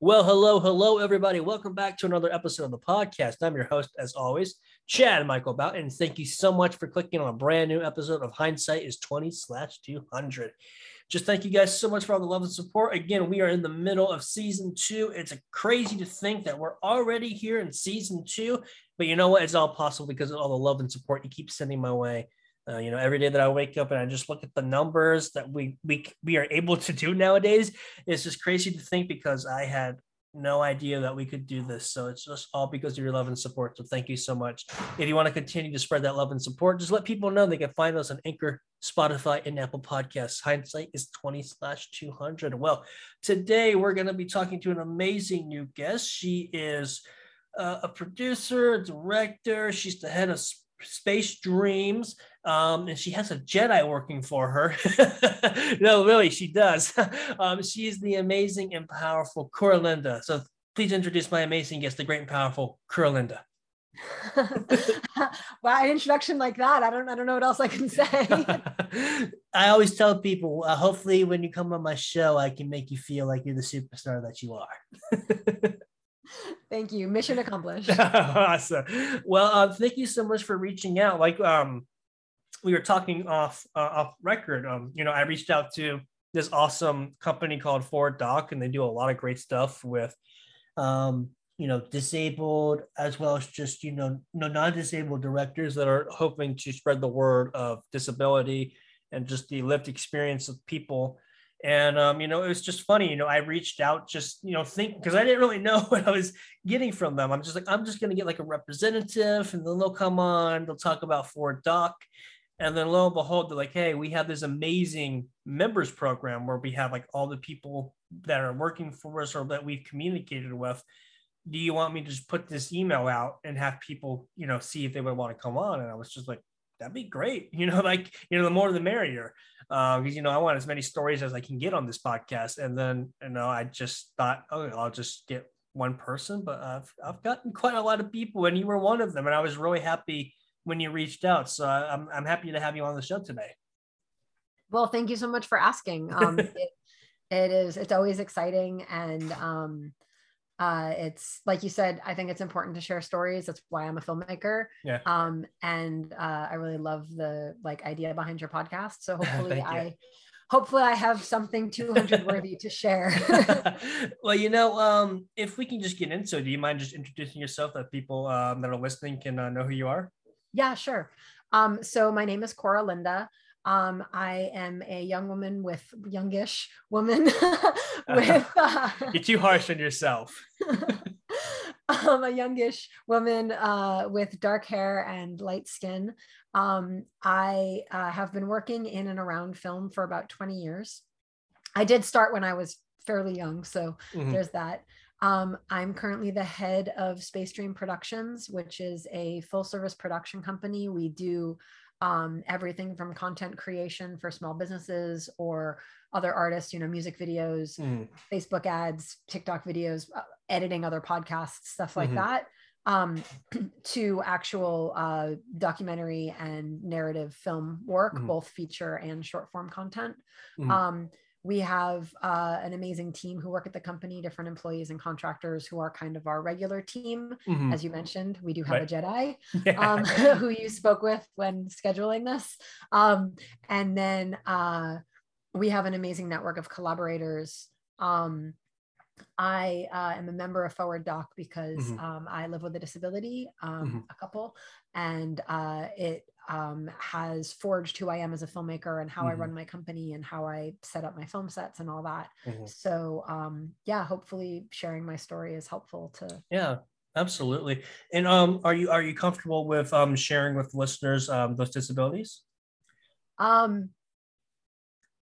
Well, hello, hello, everybody. Welcome back to another episode of the podcast. I'm your host, as always, Chad Michael Bout, and thank you so much for clicking on a brand new episode of Hindsight is 20 slash 200. Just thank you guys so much for all the love and support. Again, we are in the middle of season two. It's crazy to think that we're already here in season two, but you know what? It's all possible because of all the love and support you keep sending my way. Uh, you know, every day that I wake up and I just look at the numbers that we we we are able to do nowadays, it's just crazy to think because I had no idea that we could do this. So it's just all because of your love and support. So thank you so much. If you want to continue to spread that love and support, just let people know they can find us on Anchor, Spotify, and Apple Podcasts. Hindsight is 20 slash 200. Well, today we're going to be talking to an amazing new guest. She is uh, a producer, director. She's the head of Space Dreams, um, and she has a Jedi working for her. no, really, she does. um, she is the amazing and powerful Cura Linda. So please introduce my amazing guest, the great and powerful Cura Linda. wow, an introduction like that. I don't I don't know what else I can say. I always tell people, uh, hopefully when you come on my show, I can make you feel like you're the superstar that you are. Thank you. Mission accomplished. awesome. Well, uh, thank you so much for reaching out. Like um, we were talking off uh, off record. Um, you know, I reached out to this awesome company called Forward Doc, and they do a lot of great stuff with, um, you know, disabled as well as just you know, no non-disabled directors that are hoping to spread the word of disability and just the lived experience of people and um, you know, it was just funny. You know, I reached out just you know think because I didn't really know what I was getting from them. I'm just like I'm just gonna get like a representative, and then they'll come on, they'll talk about Forward Doc, and then lo and behold, they're like, hey, we have this amazing members program where we have like all the people that are working for us or that we've communicated with. Do you want me to just put this email out and have people, you know, see if they would want to come on? And I was just like, that'd be great. You know, like, you know, the more the merrier. Uh, because, you know, I want as many stories as I can get on this podcast. And then, you know, I just thought, oh, I'll just get one person, but I've, I've gotten quite a lot of people and you were one of them. And I was really happy when you reached out. So I'm, I'm happy to have you on the show today. Well, thank you so much for asking. Um, it, it is, it's always exciting. And, um, uh, it's like you said i think it's important to share stories that's why i'm a filmmaker yeah um, and uh, i really love the like idea behind your podcast so hopefully i hopefully i have something 200 worthy to share well you know um, if we can just get into it do you mind just introducing yourself that people um, that are listening can uh, know who you are yeah sure um, so my name is Cura Linda um, I am a young woman with youngish woman with. Uh, You're too harsh on yourself. I'm a youngish woman uh, with dark hair and light skin. Um, I uh, have been working in and around film for about 20 years. I did start when I was fairly young, so mm-hmm. there's that. Um, I'm currently the head of Space Dream Productions, which is a full service production company. We do um, everything from content creation for small businesses or other artists, you know, music videos, mm. Facebook ads, TikTok videos, uh, editing other podcasts, stuff like mm-hmm. that, um, to actual uh, documentary and narrative film work, mm-hmm. both feature and short form content. Mm-hmm. Um, we have uh, an amazing team who work at the company, different employees and contractors who are kind of our regular team. Mm-hmm. As you mentioned, we do have right. a Jedi yeah. um, who you spoke with when scheduling this. Um, and then uh, we have an amazing network of collaborators. Um, I uh, am a member of Forward Doc because mm-hmm. Um, I live with a disability, um, mm-hmm. a couple, and uh, it um, has forged who I am as a filmmaker and how mm-hmm. I run my company and how I set up my film sets and all that. Mm-hmm. So um, yeah, hopefully sharing my story is helpful to. Yeah, absolutely. And um, are you are you comfortable with um, sharing with listeners um, those disabilities? Um,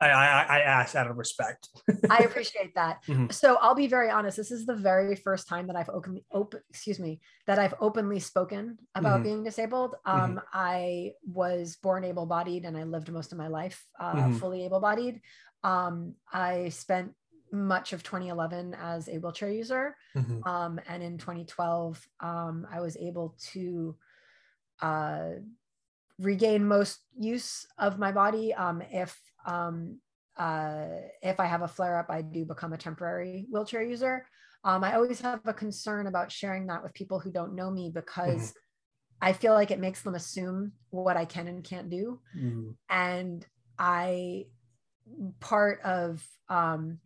I, I, I ask out of respect. I appreciate that. Mm-hmm. So I'll be very honest. This is the very first time that I've open, open excuse me, that I've openly spoken about mm-hmm. being disabled. Um, mm-hmm. I was born able-bodied and I lived most of my life uh, mm-hmm. fully able-bodied. Um, I spent much of 2011 as a wheelchair user, mm-hmm. um, and in 2012, um, I was able to uh, regain most use of my body um, if um, uh, if I have a flare up, I do become a temporary wheelchair user. Um, I always have a concern about sharing that with people who don't know me because mm-hmm. I feel like it makes them assume what I can and can't do. Mm-hmm. And I, part of um,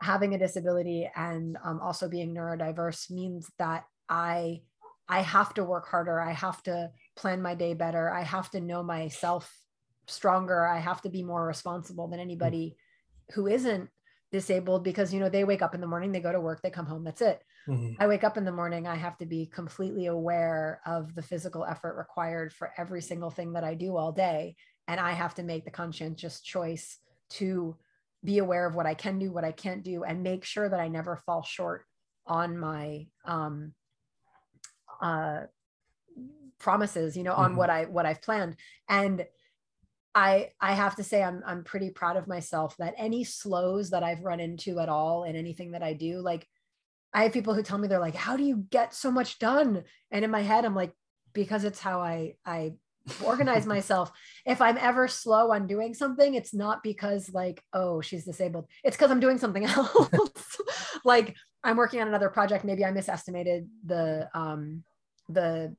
having a disability and um, also being neurodiverse means that I, I have to work harder. I have to plan my day better. I have to know myself stronger. I have to be more responsible than anybody who isn't disabled because you know they wake up in the morning they go to work they come home that's it mm-hmm. i wake up in the morning i have to be completely aware of the physical effort required for every single thing that i do all day and i have to make the conscientious choice to be aware of what i can do what i can't do and make sure that i never fall short on my um uh promises you know mm-hmm. on what i what i've planned and I I have to say I'm I'm pretty proud of myself that any slows that I've run into at all in anything that I do, like I have people who tell me they're like, "How do you get so much done?" And in my head, I'm like, because it's how I I organize myself. If I'm ever slow on doing something, it's not because like, oh, she's disabled. It's because I'm doing something else. like I'm working on another project. Maybe I misestimated the um the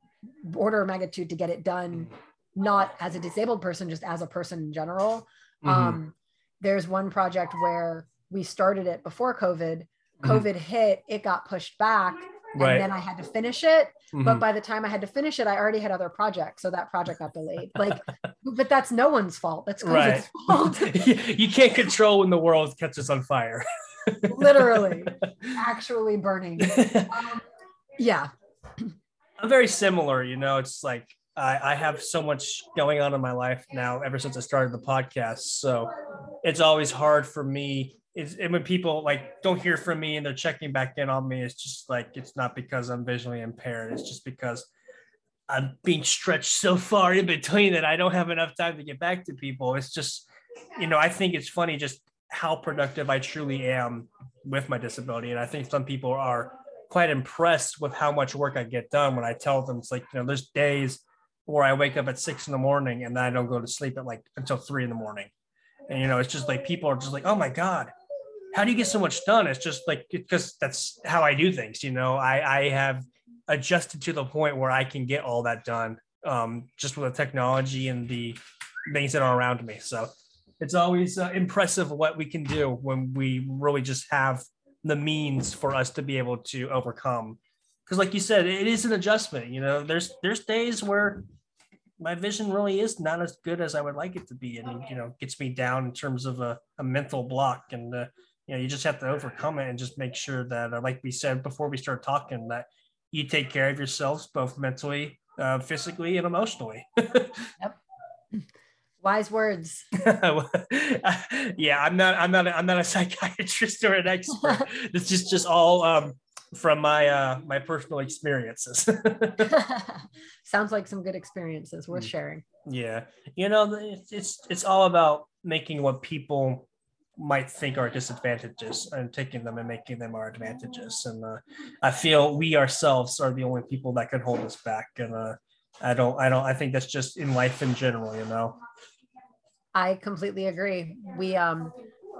order of magnitude to get it done not as a disabled person, just as a person in general. Mm-hmm. Um, there's one project where we started it before COVID. Mm-hmm. COVID mm-hmm. hit, it got pushed back, right. and then I had to finish it. Mm-hmm. But by the time I had to finish it, I already had other projects, so that project got delayed. Like, but that's no one's fault. That's COVID's right. fault. you can't control when the world catches on fire. Literally, actually burning. Um, yeah. I'm very similar. You know, it's like I, I have so much going on in my life now ever since I started the podcast. So it's always hard for me. It's, and when people like don't hear from me and they're checking back in on me, it's just like it's not because I'm visually impaired. It's just because I'm being stretched so far in between that I don't have enough time to get back to people. It's just, you know, I think it's funny just how productive I truly am with my disability. And I think some people are quite impressed with how much work I get done when I tell them it's like, you know, there's days where I wake up at six in the morning and then I don't go to sleep at like until three in the morning. And you know, it's just like people are just like, oh my God, how do you get so much done? It's just like because that's how I do things. You know, I I have adjusted to the point where I can get all that done um, just with the technology and the things that are around me. So it's always uh, impressive what we can do when we really just have the means for us to be able to overcome. Because like you said it is an adjustment you know there's there's days where my vision really is not as good as i would like it to be. And you know gets me down in terms of a, a mental block and uh, you know you just have to overcome it and just make sure that uh, like we said before we start talking that you take care of yourselves both mentally uh, physically and emotionally. Yep wise words. Yeah i'm not i'm not i'm not a psychiatrist or an expert. This is just all um from my uh my personal experiences. Sounds like some good experiences worth mm. sharing. Yeah. You know it's, it's it's all about making what people might think are disadvantages and taking them and making them our advantages. And uh, i feel we ourselves are the only people that can hold us back. And uh, i don't i don't i think that's just in life in general you know i completely agree we um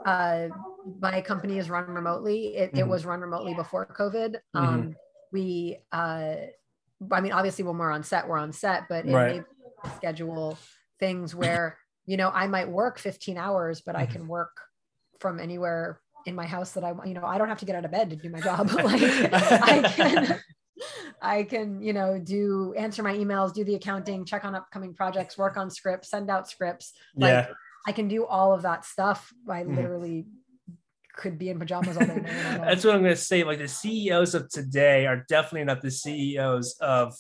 uh my company is run remotely. It, mm-hmm. it was run remotely before COVID. Mm-hmm. Um, we, uh, I mean, obviously when we're on set, we're on set, but it right. may schedule things where, you know, I might work 15 hours, but I mm-hmm. can work from anywhere in my house that I want, you know, I don't have to get out of bed to do my job. like I can, I can, you know, do answer my emails, do the accounting, check on upcoming projects, work on scripts, send out scripts. Like yeah. I can do all of that stuff by mm-hmm. literally could be in pajamas all day. That's what I'm going to say. Like the CEOs of today are definitely not the CEOs of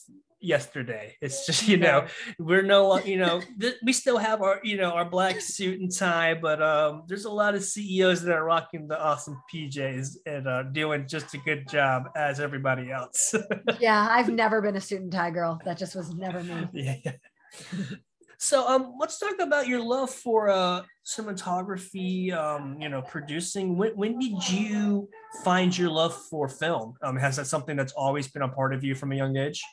yesterday. It's just you know we're no longer, you know th- we still have our you know our black suit and tie, but um, there's a lot of CEOs that are rocking the awesome PJs and uh, doing just a good job as everybody else. yeah, I've never been a suit and tie girl. That just was never me. Yeah. So um, let's talk about your love for uh, cinematography. Um, you know, producing. When, when did you find your love for film? Um, has that something that's always been a part of you from a young age?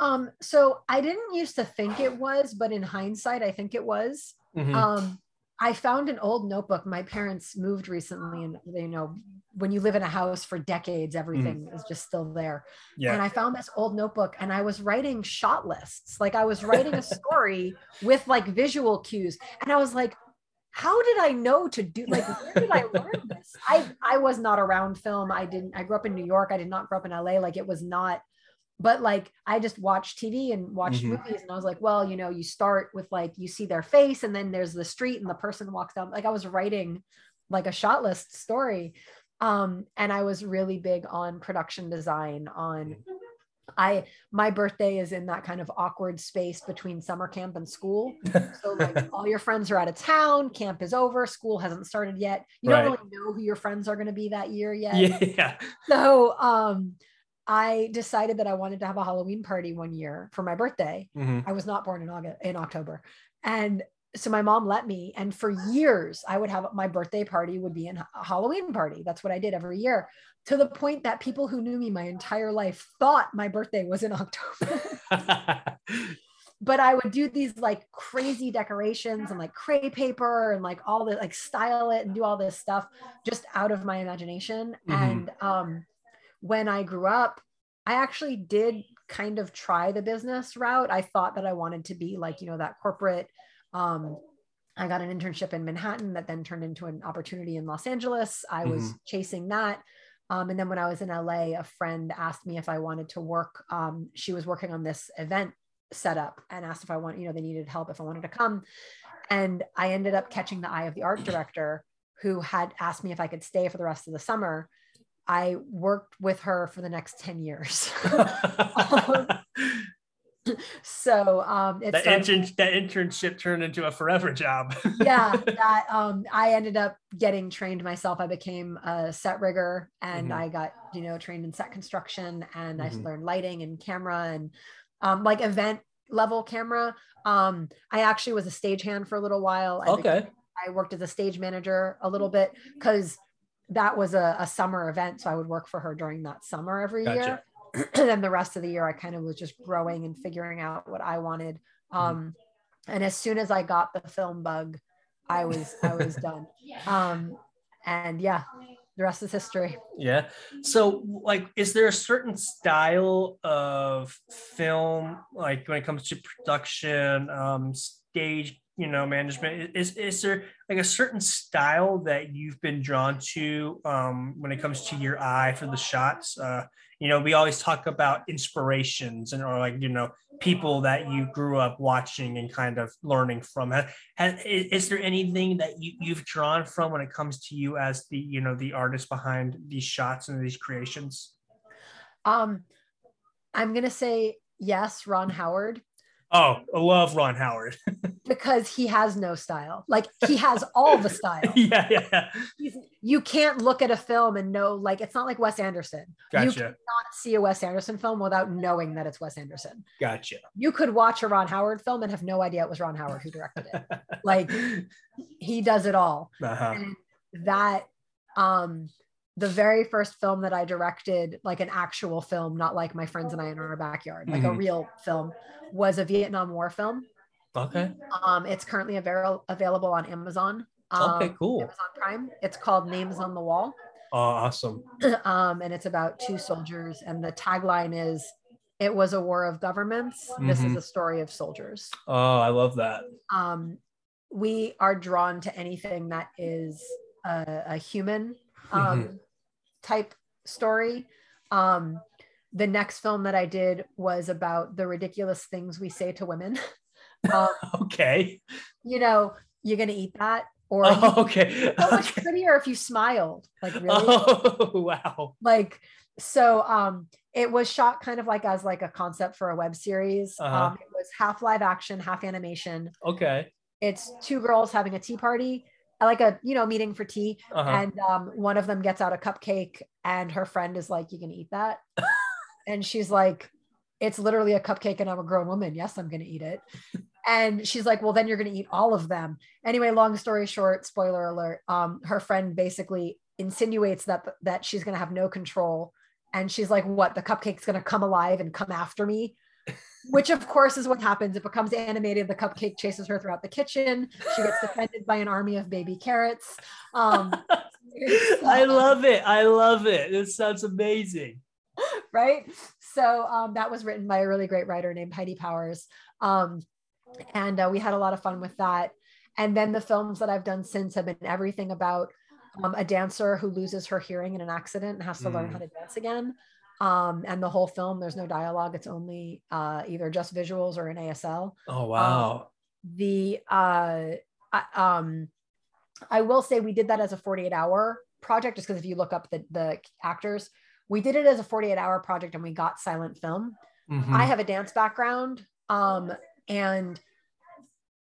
Um, so I didn't used to think it was, but in hindsight, I think it was. Mm-hmm. Um, I found an old notebook. My parents moved recently, and you know, when you live in a house for decades, everything mm. is just still there. Yeah. And I found this old notebook, and I was writing shot lists. Like I was writing a story with like visual cues, and I was like, how did I know to do like where did I learn this? I I was not around film. I didn't I grew up in New York. I did not grow up in LA. Like it was not but like I just watched TV and watched mm-hmm. movies and I was like, well, you know, you start with like you see their face and then there's the street and the person walks down. Like I was writing like a shot list story. Um, and I was really big on production design, on I my birthday is in that kind of awkward space between summer camp and school. So like all your friends are out of town, camp is over, school hasn't started yet. You right. don't really know who your friends are going to be that year yet. Yeah. So um I decided that I wanted to have a Halloween party one year for my birthday. Mm-hmm. I was not born in August in October. And so my mom let me and for years I would have my birthday party would be in a Halloween party. That's what I did every year to the point that people who knew me my entire life thought my birthday was in October. but I would do these like crazy decorations and like crepe paper and like all the like style it and do all this stuff just out of my imagination. Mm-hmm. And um when I grew up, I actually did kind of try the business route. I thought that I wanted to be like, you know, that corporate. Um, I got an internship in Manhattan that then turned into an opportunity in Los Angeles. I was mm-hmm. chasing that. Um, and then when I was in LA, a friend asked me if I wanted to work. Um, she was working on this event setup and asked if I want, you know, they needed help if I wanted to come. And I ended up catching the eye of the art director who had asked me if I could stay for the rest of the summer. I worked with her for the next 10 years. so um that, intern, that internship turned into a forever job yeah that um i ended up getting trained myself i became a set rigger and mm-hmm. i got you know trained in set construction and mm-hmm. i learned lighting and camera and um like event level camera um i actually was a stagehand for a little while I okay became, i worked as a stage manager a little bit because that was a, a, summer event. So I would work for her during that summer every gotcha. year. and then the rest of the year, I kind of was just growing and figuring out what I wanted. Mm-hmm. Um, mm-hmm. And as soon as I got the film bug, I was I was done. Um, and yeah, the rest is history. Yeah. So, like, is there a certain style of film, like when it comes to production, um, stage you know management is is there like a certain style that you've been drawn to um, when it comes to your eye for the shots? Uh, you know we always talk about inspirations and or like you know people that you grew up watching and kind of learning from. Has, has, is there anything that you, you've drawn from when it comes to you as the you know the artist behind these shots and these creations? Um i'm gonna say yes ron howard Oh, I love Ron Howard. because he has no style. Like he has all the style. yeah, yeah. He's, you can't look at a film and know, like, it's not like Wes Anderson. Gotcha. You cannot see a Wes Anderson film without knowing that it's Wes Anderson. Gotcha. You could watch a Ron Howard film and have no idea it was Ron Howard who directed it. like he does it all. Uh-huh. And that um the very first film that I directed, like an actual film, not like my friends and I in our backyard, like mm-hmm. a real film, was a Vietnam War film. Okay. Um, it's currently avail- available on Amazon. Um, okay, cool. Amazon Prime. It's called Names on the Wall. Oh, awesome. um, and it's about two soldiers, and the tagline is "It was a war of governments. Mm-hmm. This is mm-hmm. a story of soldiers." Oh, I love that. Um, we are drawn to anything that is a, a human um, mm-hmm. Type story. Um, the next film that I did was about the ridiculous things we say to women. um, okay. You know, you're gonna eat that, or oh, okay. so much prettier if you smiled. Like really? Oh wow. Like so. Um, it was shot kind of like as like a concept for a web series. Uh-huh. Um, it was half live action, half animation. Okay. It's two girls having a tea party like a you know meeting for tea uh-huh. and um, one of them gets out a cupcake and her friend is like you can eat that. And she's like it's literally a cupcake and i'm a grown woman. Yes i'm going to eat it. And she's like well then you're going to eat all of them. Anyway long story short spoiler alert um, her friend basically insinuates that that she's going to have no control. And she's like what? The cupcake's going to come alive and come after me which of course is what happens. It becomes animated. The cupcake chases her throughout the kitchen. She gets defended by an army of baby carrots. Um, I love it. I love it. It sounds amazing. Right. So um, that was written by a really great writer named Heidi Powers. Um, and uh, we had a lot of fun with that. And then the films that I've done since have been everything about um, a dancer who loses her hearing in an accident and has to mm. learn how to dance again. Um, and the whole film, there's no dialogue. It's only uh, either just visuals or an ASL. Oh wow! Um, the uh, I, um, I will say we did that as a 48 hour project, just because if you look up the the actors, we did it as a 48 hour project, and we got silent film. Mm-hmm. I have a dance background, um, and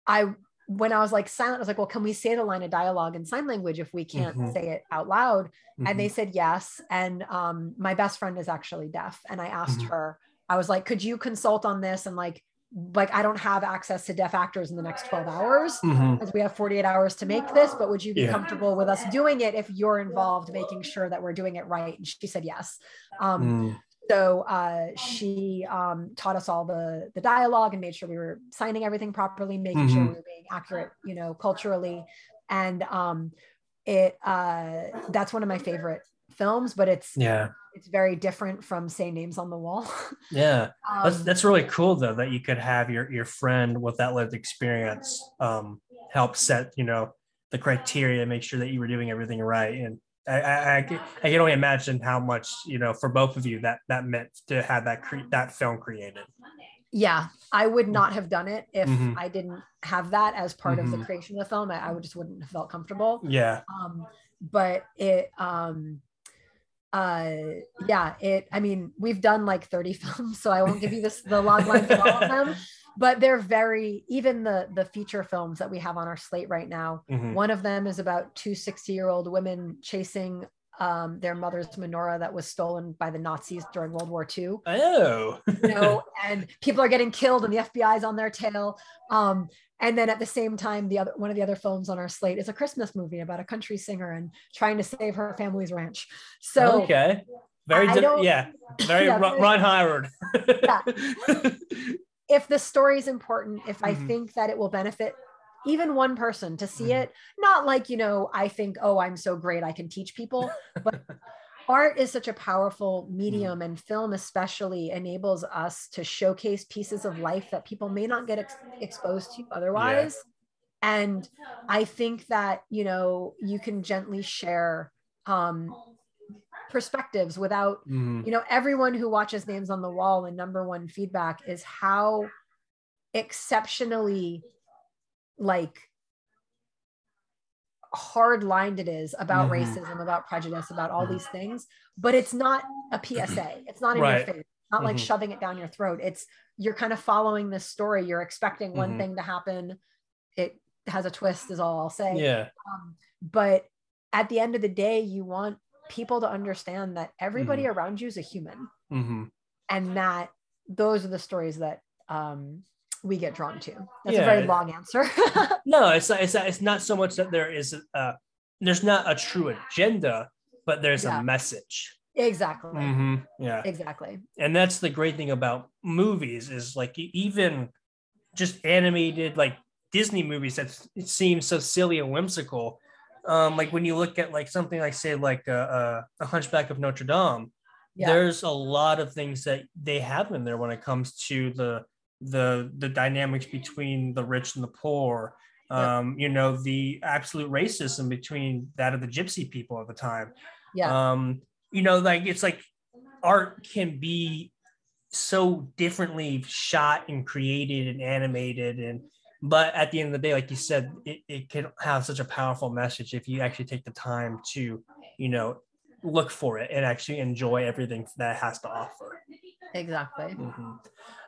I when I was like silent, I was like, well, can we say the line of dialogue in sign language if we can't mm-hmm. say it out loud? Mm-hmm. And they mm-hmm. said yes. And um, my best friend is actually deaf. And I asked mm-hmm. her, I was like, could you consult on this? And like, like I don't have access to deaf actors in the next 12 hours mm-hmm. as we have 48 hours to make this, but would you be yeah. comfortable with us doing it if you're involved, making sure that we're doing it right? And she said yes. Um, mm. So uh, she um, taught us all the the dialogue and made sure we were signing everything properly, making mm-hmm. sure we were being accurate, you know, culturally. And um, it uh, that's one of my favorite films, but it's yeah, it's very different from say names on the wall. yeah, um, that's that's really cool though that you could have your your friend with that lived experience um, help set you know the criteria, make sure that you were doing everything right and I, I, I, can only imagine how much you know for both of you that that meant to have that cre- that film created. Yeah, I would not have done it if mm-hmm. I didn't have that as part mm-hmm. of the mm-hmm. creation of the film. I, I, would just wouldn't have felt comfortable. Yeah. Um, but it um uh yeah it i mean we've done like 30 films so i won't give you this the log line for all of them but they're very even the the feature films that we have on our slate right now mm-hmm. one of them is about two 60 year old women chasing um, their mother's menorah that was stolen by the Nazis during World War II. Oh, you know, and people are getting killed, and the FBI's on their tail. Um, and then at the same time, the other one of the other films on our slate is a Christmas movie about a country singer and trying to save her family's ranch. So okay, very di- yeah, very yeah, Ron Howard. yeah. if the story is important, if I mm-hmm. think that it will benefit even one person to see mm-hmm. it, not like, you know, I think, oh, I'm so great, I can teach people, but art is such a powerful mm-hmm. medium, mm. and film especially enables us to showcase pieces of life that people may not get ex- exposed to otherwise. Yeah. And I think that, you know, you can gently share um, perspectives without mm-hmm. you know everyone who watches names on the wall and number one feedback is how exceptionally like hard lined it is about mm-hmm. racism about prejudice about all mm-hmm. these things but it's not a psa it's not in right. your face not like shoving it down your throat. It's you're kind of following this story. You're expecting one thing to happen. It has a twist is all i'll say. Yeah. Um, but at the end of the day you want people to understand that everybody mm-hmm. around you is a human mm-hmm. and that those are the stories that um, we get drawn to that's yeah. a very long answer no it's not, it's not, it's not so much that there is a, there's not a true agenda but there's yeah. a message exactly mm-hmm. yeah exactly and that's the great thing about movies is like even just animated like disney movies that seem so silly and whimsical um, like when you look at like something like say like a, uh, a, uh, a Hunchback of Notre Dame, yeah. there's a lot of things that they have in there when it comes to the the the dynamics between the rich and the poor. Um, you know, the absolute racism between that of the gypsy people at the time. Yeah. Um, you know, like it's like art can be so differently shot and created and animated and but at the end of the day like you said it, it can have such a powerful message if you actually take the time to you know look for it and actually enjoy everything that it has to offer. Exactly. Mm-hmm.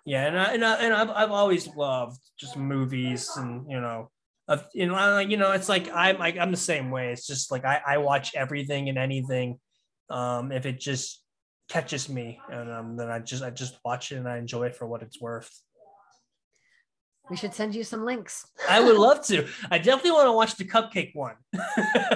yeah and, I, and, I, and I've, I've always loved just movies and you know of you know you know it's like i'm like i'm the same way. It's just like i, I watch everything and anything um if it just catches me and um, then i just i just watch it and i enjoy it for what it's worth we should send you some links. I would love to. I definitely want to watch the cupcake one.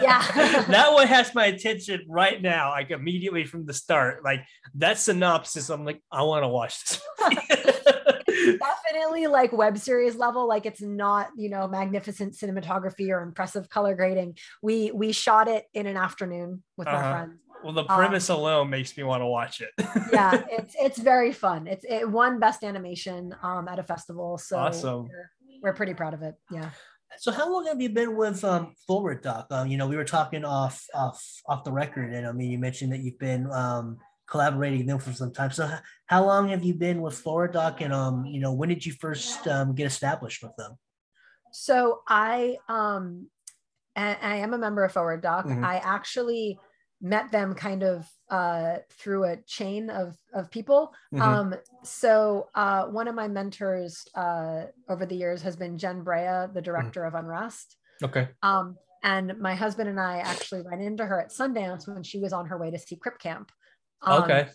Yeah. that one has my attention right now, like immediately from the start. Like that synopsis, I'm like, I want to watch this. definitely like web series level. Like it's not, you know, magnificent cinematography or impressive color grading. We we shot it in an afternoon with Uh-huh. my friends. Well, the Um, premise alone makes me want to watch it. Yeah, it's it's very fun. It's it won best animation um at a festival. So Awesome. we're, we're pretty proud of it. Yeah. So how long have you been with um Forward Doc? Um, you know, we were talking off off off the record, and I mean, you mentioned that you've been um collaborating with them for some time. So h- how long have you been with Forward Doc, and um, you know, when did you first um get established with them? So I um I, I am a member of Forward Doc. Mhm. I actually met them kind of uh through a chain of of people. Mhm. Um so uh one of my mentors uh over the years has been Jen Brea, the director of Unrest. okay. Um and my husband and I actually ran into her at Sundance when she was on her way to see Crip Camp. Um, okay.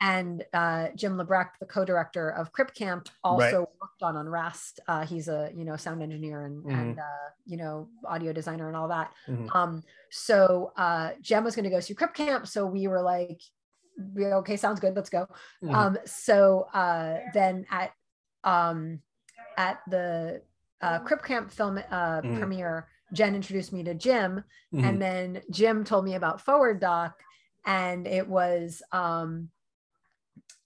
And uh, Jim Lebrecht, the co-director of Crip Camp, also worked on Unrest. Uh, he's a you know sound engineer and, Mhm. and uh, you know audio designer and all that. Mhm. Um, so uh, Jen was going to go see Crip Camp, so we were like, "Okay, sounds good, let's go." Mhm. Um, so uh, then at um, at the uh, Crip Camp film uh, Mhm. premiere, Jen introduced me to Jim, and then Jim told me about Forward Doc, and it was um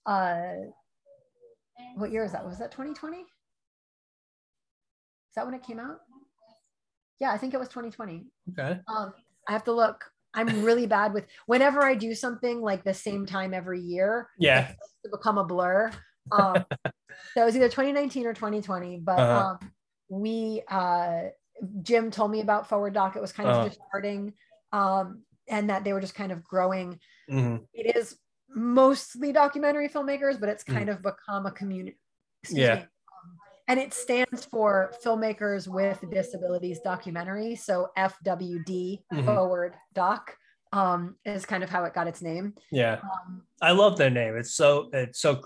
uh what year is that? Was that 2020? Is that when it came out? Yeah, I think it was 2020. okay. Um, I have to look. I'm really bad with whenever I do something like the same time every year, Yeah. to become a blur. Um, so it was either 2019 or 2020, but Uh-huh. um, we, uh, Jim told me about Forward Doc. It was kind of Uh-huh. just starting, um, and that they were just kind of growing. Mhm. It is mostly documentary filmmakers, but it's kind of become a community. Mm. Yeah. Um, and it stands for Filmmakers with Disabilities Documentary. So FWD, Mhm. Forward Doc, um, is kind of how it got its name. Yeah. Um, I love their name. It's so it's so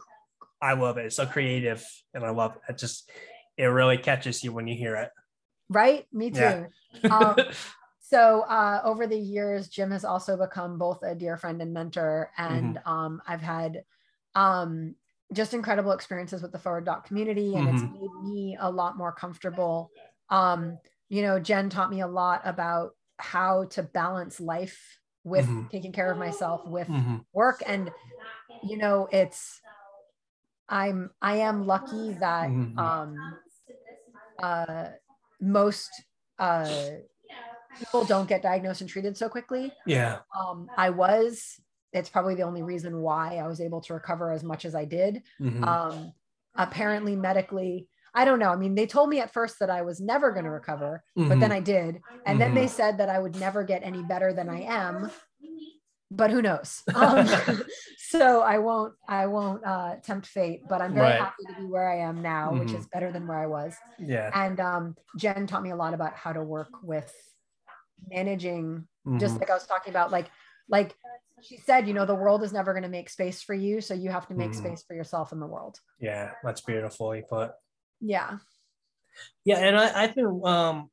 I love it. It's so creative, and I love it. Just it really catches you when you hear it. right? Me too. Yeah. Um, so uh, over the years, Jim has also become both a dear friend and mentor, and Mm-hmm. um, I've had um, just incredible experiences with the Forward Doc community, and it's Mhm. made me a lot more comfortable. Um, you know, Jen taught me a lot about how to balance life with Mhm. taking care of myself with Mhm. work, and you know, it's I'm I am lucky that Mhm. um, uh, most uh, people don't get diagnosed and treated so quickly. Yeah. Um, I was. It's probably the only reason why I was able to recover as much as I did. Mhm. Um, apparently, medically, I don't know. I mean, they told me at first that I was never going to recover, but then Mhm. I did. And then they said that I would never get any better than I am. But who knows? Um, so I won't. I won't uh, tempt fate. But I'm very Right. happy to be where I am now, which Mhm. is better than where I was yeah. and um, Jen taught me a lot about how to work with managing just Mhm. like I was talking about like like she said you know the world is never going to make space for you so you have to make Mhm. space for yourself in the world yeah, that's beautiful. You put. yeah Yeah, and I, I've been um,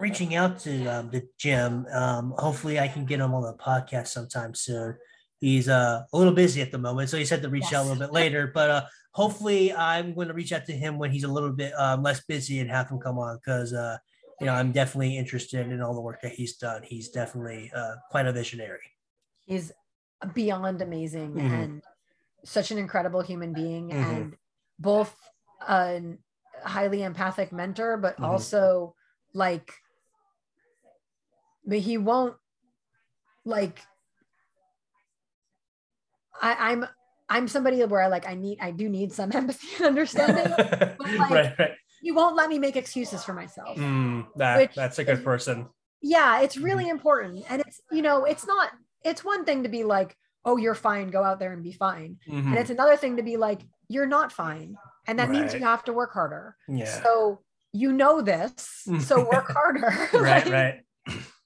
reaching out to um, the Jim. Um, hopefully, I can get him on the podcast sometime soon. He's uh, a little busy at the moment, so he said to reach out a little bit later. But uh, hopefully, I'm going to reach out to him when he's a little bit um, less busy and have him come on because uh, you know I'm definitely interested in all the work that he's done. He's definitely uh, quite a visionary. he's beyond amazing Mhm. and such an incredible human being Mhm. and both a highly empathic mentor but Mhm. also like but he won't like I, I'm I'm somebody where I like I need I do need some empathy and understanding. like- right, right. He won't let me make excuses for myself. Mm, that, Which that's a good person. Yeah, it's Mm-hmm. really important. And it's, you know, it's not, it's one thing to be like, oh, you're fine, go out there and be fine. Mhm. And it's another thing to be like, you're not fine. And that means you have to work harder. yeah. So you know this. So work harder. right, Like, right.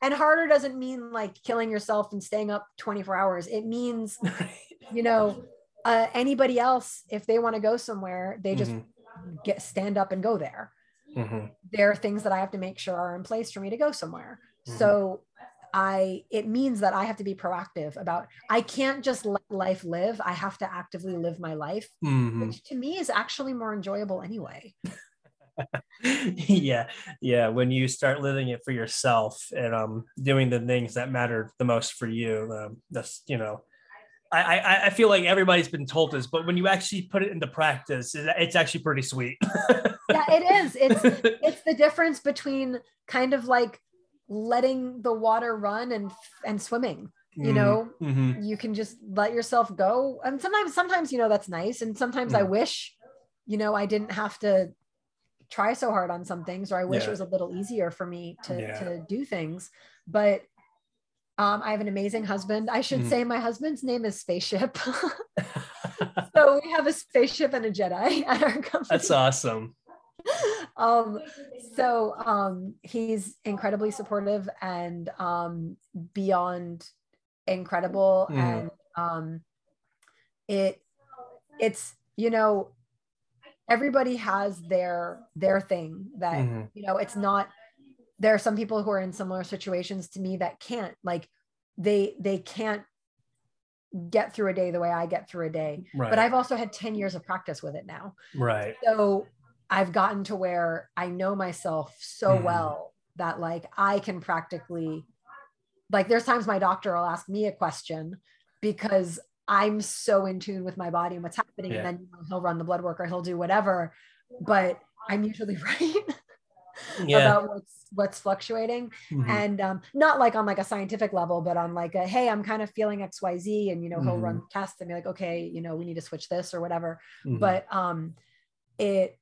And harder doesn't mean like killing yourself and staying up 24 hours. It means, you know, uh, anybody else, if they want to go somewhere, they just Mhm. Get stand up and go there. Mhm. there are things that I have to make sure are in place for me to go somewhere. Mhm. So I it means that I have to be proactive about I can't just let life live. I have to actively live my life, Mhm. which to me is actually more enjoyable anyway. yeah yeah when you start living it for yourself and um doing the things that matter the most for you um, that's you know I, I feel like everybody's been told this, but when you actually put it into practice, it's actually pretty sweet. Yeah, it is. It's it's the difference between kind of like letting the water run and and swimming. You know, Mhm. you can just let yourself go. And sometimes sometimes you know that's nice and sometimes I Mm. wish you know I didn't have to try so hard on some things or I wish Yeah. it was a little easier for me to Yeah. to do things. But um, I have an amazing husband. I should Mhm. say my husband's name is Spaceship. so we have a spaceship and a Jedi at our company. That's awesome. um so um he's incredibly supportive and um beyond incredible Mhm. and um it it's you know everybody has their their thing that Mhm. you know it's not there are some people who are in similar situations to me that can't like they they can't get through a day the way I get through a day Right. but I've also had 10 years of practice with it now right. so I've gotten to where I know myself so Mhm. well that like I can practically like there's times my doctor will ask me a question because I'm so in tune with my body and what's happening Yeah. and then you know, he'll run the blood work or he'll do whatever but I'm usually right Yeah. about what's what's fluctuating Mhm. and um, not like on like a scientific level but on like a hey i'm kind of feeling xyz and you know he'll run tests and be like okay you know we need to switch this or whatever Mhm. but um it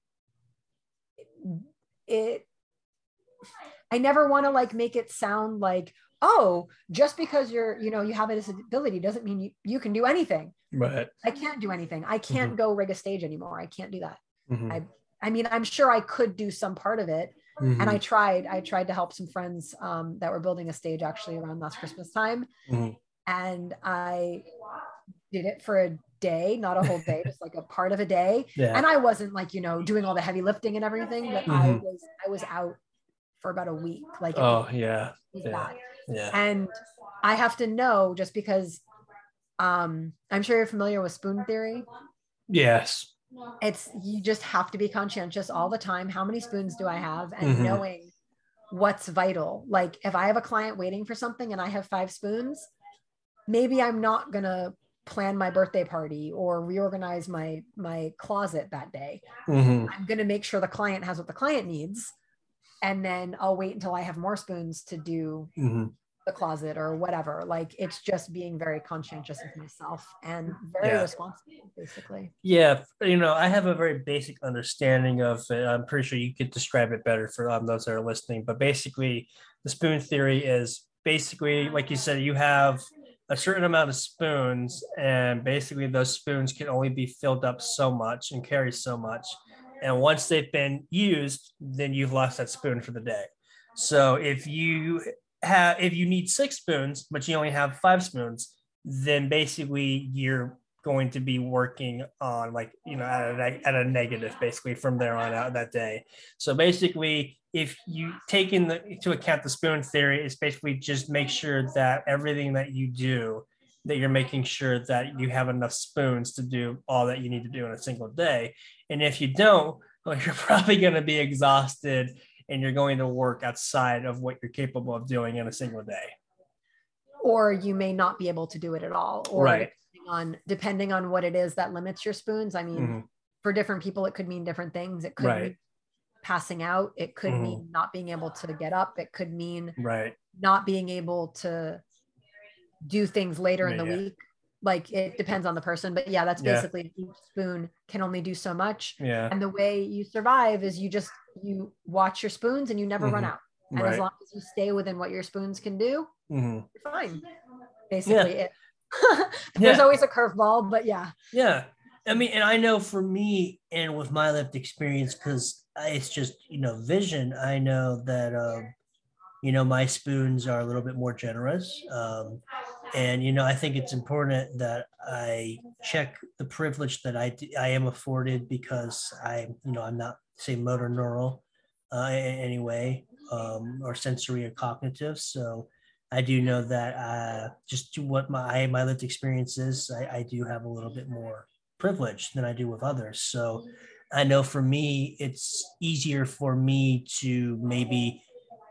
it i never want to like make it sound like oh just because you're you know you have a disability doesn't mean you, you can do anything right. i can't do anything i can't go rig a stage anymore i can't do that Mhm. I- i mean i'm sure i could do some part of it and i Mhm. tried i tried to help some friends um, that were building a stage actually around last christmas time Mhm. and i did it for a day not a whole day just like a part of a day yeah. and i wasn't like you know doing all the heavy lifting and everything but i Mhm. was i was out for about a week like oh yeah. yeah. Yeah. and i have to know just because um i'm sure you're familiar with spoon theory Yes. It's you just have to be conscientious all the time how many spoons do i have and Mhm. knowing what's vital like if i have a client waiting for something and i have five spoons maybe i'm not going to plan my birthday party or reorganize my my closet that day Mhm. i'm going to make sure the client has what the client needs and then i'll wait until i have more spoons to do Mhm. The closet or whatever like it's just being very conscientious of myself and very Yeah. responsible basically Yeah, you know, I have a very basic understanding of it. I'm pretty sure you could describe it better for um, those that are listening. But basically, the spoon theory is basically, like you said, you have a certain amount of spoons, and basically, those spoons can only be filled up so much and carry so much. And once they've been used, then you've lost that spoon for the day. So if you have, if you need six spoons, but you only have five spoons, then basically you're going to be working on like you know at a, at a negative basically from there on out that day. So basically if you take in the, into account the spoon theory it's basically just make sure that everything that you do that you're making sure that you have enough spoons to do all that you need to do in a single day. And if you don't well you're probably going to be exhausted and you're going to work outside of what you're capable of doing in a single day or you may not be able to do it at all or Right. depending on depending on what it is that limits your spoons i mean Mhm. for different people it could mean different things it could Right. mean passing out it could Mhm. mean not being able to get up it could mean right not being able to do things later in the yeah. week like it depends on the person but yeah that's Yeah. basically each spoon can only do so much yeah and the way you survive is you just you watch your spoons and you never run Mhm. out and right as long as you stay within what your spoons can do Mhm. you're fine. Basically, it. Yeah. There's always a curveball, but yeah. Yeah. I mean, and I know for me and with my lived experience, because it's just, you know, vision, I know that, um, you know, my spoons are a little bit more generous. Um, and, you know, I think it's important that I check the privilege that I, I am afforded because I, you know, I'm not, say, motor neural uh, in any way um, or sensory or cognitive. So, I do know that uh, just what my my lived experience is, I, I do have a little bit more privilege than I do with others. So I know for me, it's easier for me to maybe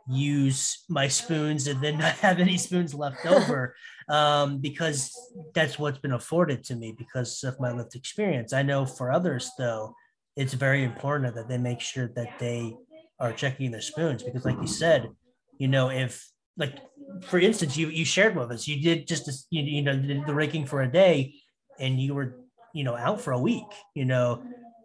use my spoons and then not have any spoons left over um, because that's what's been afforded to me because of my lived experience. I know for others, though, it's very important that they make sure that they are checking their spoons because, like you said, you know, if like for instance, you you shared with us, you did just you, you know the raking for a day, and you were you know out for a week, you know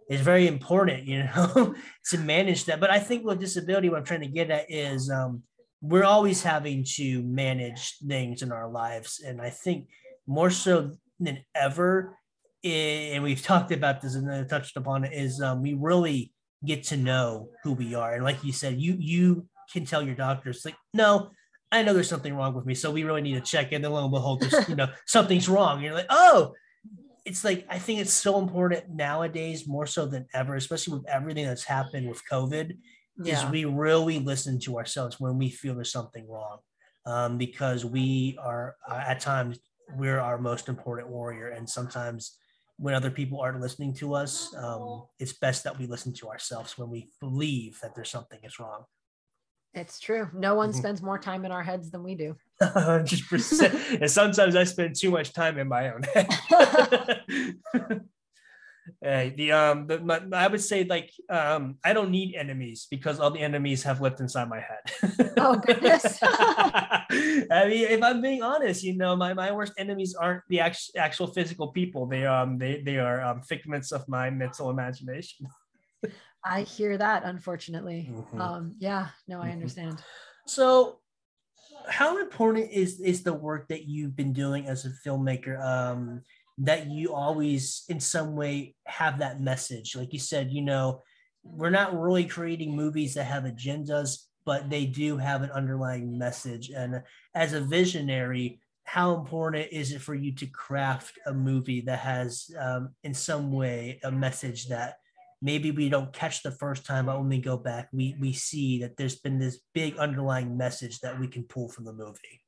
it's very important, you know, to manage that. But I think with disability, what I'm trying to get at is um, we're always having to manage things in our lives. And I think more so than ever, and we've talked about this and touched upon it, is um, we really get to know who we are. And like you said, you you can tell your doctors like, no, I know there's something wrong with me. So we really need to check in. And lo and behold, there's, you know, something's wrong. And you're like, oh, it's like I think it's so important nowadays more so than ever, especially with everything that's happened with COVID, yeah. is we really listen to ourselves when we feel there's something wrong, um, because we are uh, at times we're our most important warrior, and sometimes when other people aren't listening to us, um, it's best that we listen to ourselves when we believe that there's something is wrong. It's true. No one mm-hmm. spends more time in our heads than we do. Hundred percent. And sometimes I spend too much time in my own head. the um, the, my, I would say like um, I don't need enemies because all the enemies have lived inside my head. oh goodness. I mean, if I'm being honest, you know, my, my worst enemies aren't the actual actual physical people. They um they they are um, figments of my mental imagination. I hear that, unfortunately. Mm-hmm. Um, yeah, no, I mm-hmm. understand. So, how important is is the work that you've been doing as a filmmaker? Um, that you always, in some way, have that message. Like you said, you know, we're not really creating movies that have agendas, but they do have an underlying message. And as a visionary, how important is it for you to craft a movie that has, um, in some way, a message that maybe we don't catch the first time but when we go back we we see that there's been this big underlying message that we can pull from the movie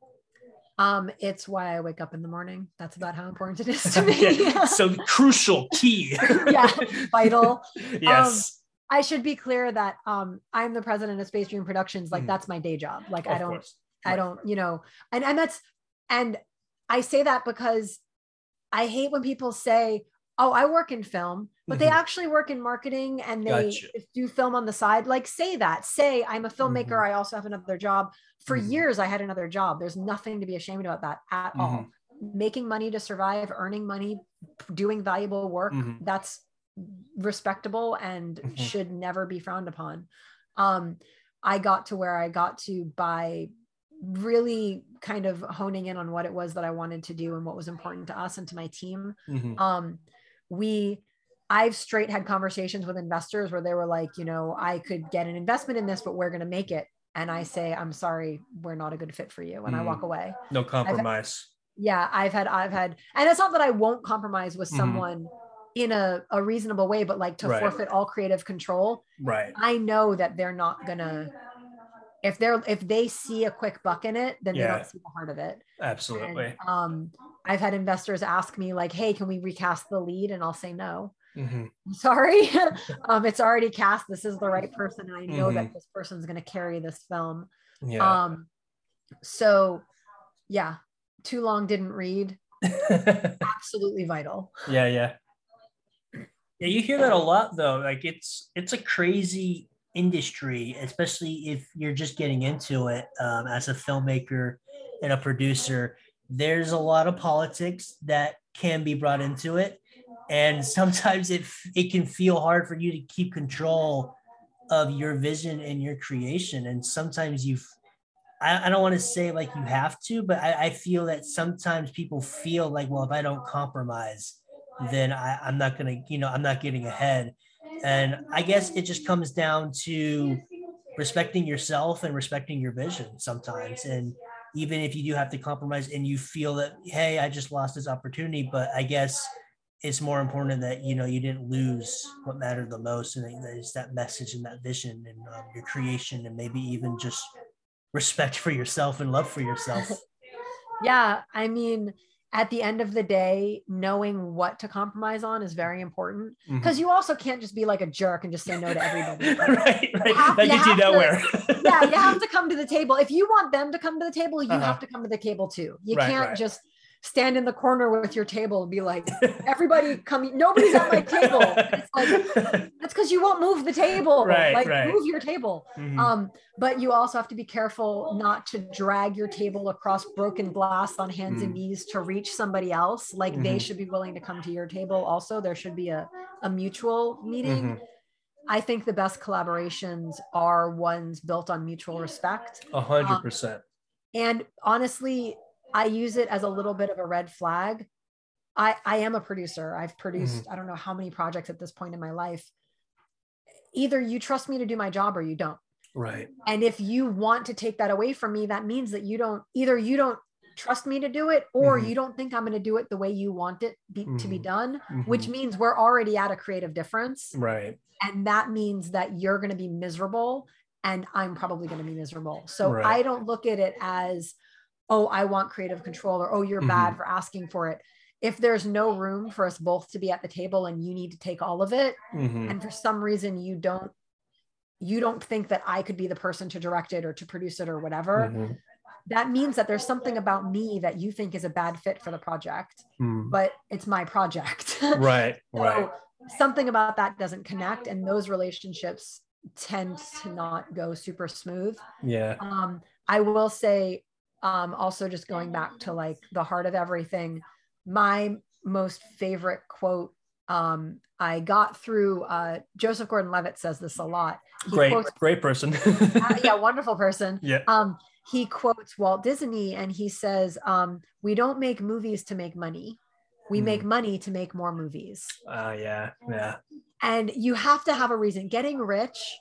um it's why i wake up in the morning. That's about how important it is to me. So crucial key. Yeah vital. Yes. Um, i should be clear that um i'm the president of Space Dreams Productions. Like mm. that's my day job. Like of i don't course. i right. don't you know and and that's and i say that because i hate when people say oh i work in film but they mm-hmm. actually work in marketing and they gotcha. do film on the side like say that say i'm a filmmaker mm-hmm. i also have another job for mm-hmm. years i had another job there's nothing to be ashamed about that at all mm-hmm. making money to survive earning money doing valuable work mm-hmm. that's respectable and mm-hmm. should never be frowned upon um, i got to where i got to by really kind of honing in on what it was that i wanted to do and what was important to us and to my team um, we I've straight had conversations with investors where they were like, you know, I could get an investment in this, but we're going to make it. And I say, I'm sorry, we're not a good fit for you. And mm. I walk mm. away. No compromise. I've, yeah. I've had, I've had, and it's not that I won't compromise with mm. someone in a, a reasonable way, but like to right. forfeit all creative control. Right. I know that they're not going to, if they're, if they see a quick buck in it, then yeah. they don't see the heart of it. Absolutely. And, um, I've had investors ask me like, Hey, can we recast the lead? And I'll say no Mm-hmm. Sorry, um, it's already cast. This is the right person. I know mm-hmm. that this person's going to carry this film. Yeah. Um, so, yeah, too long didn't read. Absolutely vital. Yeah, yeah, yeah. You hear that a lot though. Like it's it's a crazy industry, especially if you're just getting into it um, as a filmmaker and a producer. There's a lot of politics that can be brought into it and sometimes it it can feel hard for you to keep control of your vision and your creation and sometimes you I, I don't want to say like you have to but I, I feel that sometimes people feel like well if i don't compromise then I, i'm not gonna you know i'm not getting ahead and i guess it just comes down to respecting yourself and respecting your vision sometimes and even if you do have to compromise and you feel that hey i just lost this opportunity but i guess it's more important that you know you didn't lose what mattered the most and is that message and that vision and um, your creation and maybe even just respect for yourself and love for yourself. yeah, I mean, at the end of the day, knowing what to compromise on is very important because mm-hmm. you also can't just be like a jerk and just say no to everybody. right, right. Have, that gets you, you nowhere. To, yeah, you have to come to the table. If you want them to come to the table, you uh-huh. have to come to the table too. You right, can't right. just stand in the corner with your table and be like, everybody come, nobody's at my table. It's like, that's because you won't move the table. Right, like right. move your table. Mm-hmm. Um, but you also have to be careful not to drag your table across broken glass on hands mm-hmm. and mm. knees to reach somebody else. Like mm-hmm. they should be willing to come to your table. Also, there should be a, a mutual meeting. Mm-hmm. I think the best collaborations are ones built on mutual respect. A hundred percent. Um, and honestly, I use it as a little bit of a red flag. I, I am a producer. I've produced, mm-hmm. I don't know how many projects at this point in my life. Either you trust me to do my job or you don't. Right. And if you want to take that away from me, that means that you don't either you don't trust me to do it or mm-hmm. you don't think I'm going to do it the way you want it be, mm-hmm. to be mm-hmm. done, mm-hmm. which means we're already at a creative difference. Right. And that means that you're going to be miserable and I'm probably going to be miserable. So right. I don't look at it as oh, I want creative control or oh, you're mm-hmm. bad for asking for it. If there's no room for us both to be at the table and you need to take all of it, mm-hmm. and for some reason you don't you don't think that I could be the person to direct it or to produce it or whatever, mm-hmm. that means that there's something about me that you think is a bad fit for the project, mm. but it's my project. right. so right. Something about that doesn't connect, and those relationships tend to not go super smooth. Yeah. Um, I will say um, also just going back to like the heart of everything my most favorite quote um, i got through uh, joseph gordon-levitt says this a lot. He great quotes, great person. Uh, yeah wonderful person. Yeah. Um, he quotes walt disney and he says um, we don't make movies to make money. We mm. make money to make more movies. Uh, yeah yeah. And you have to have a reason. Getting rich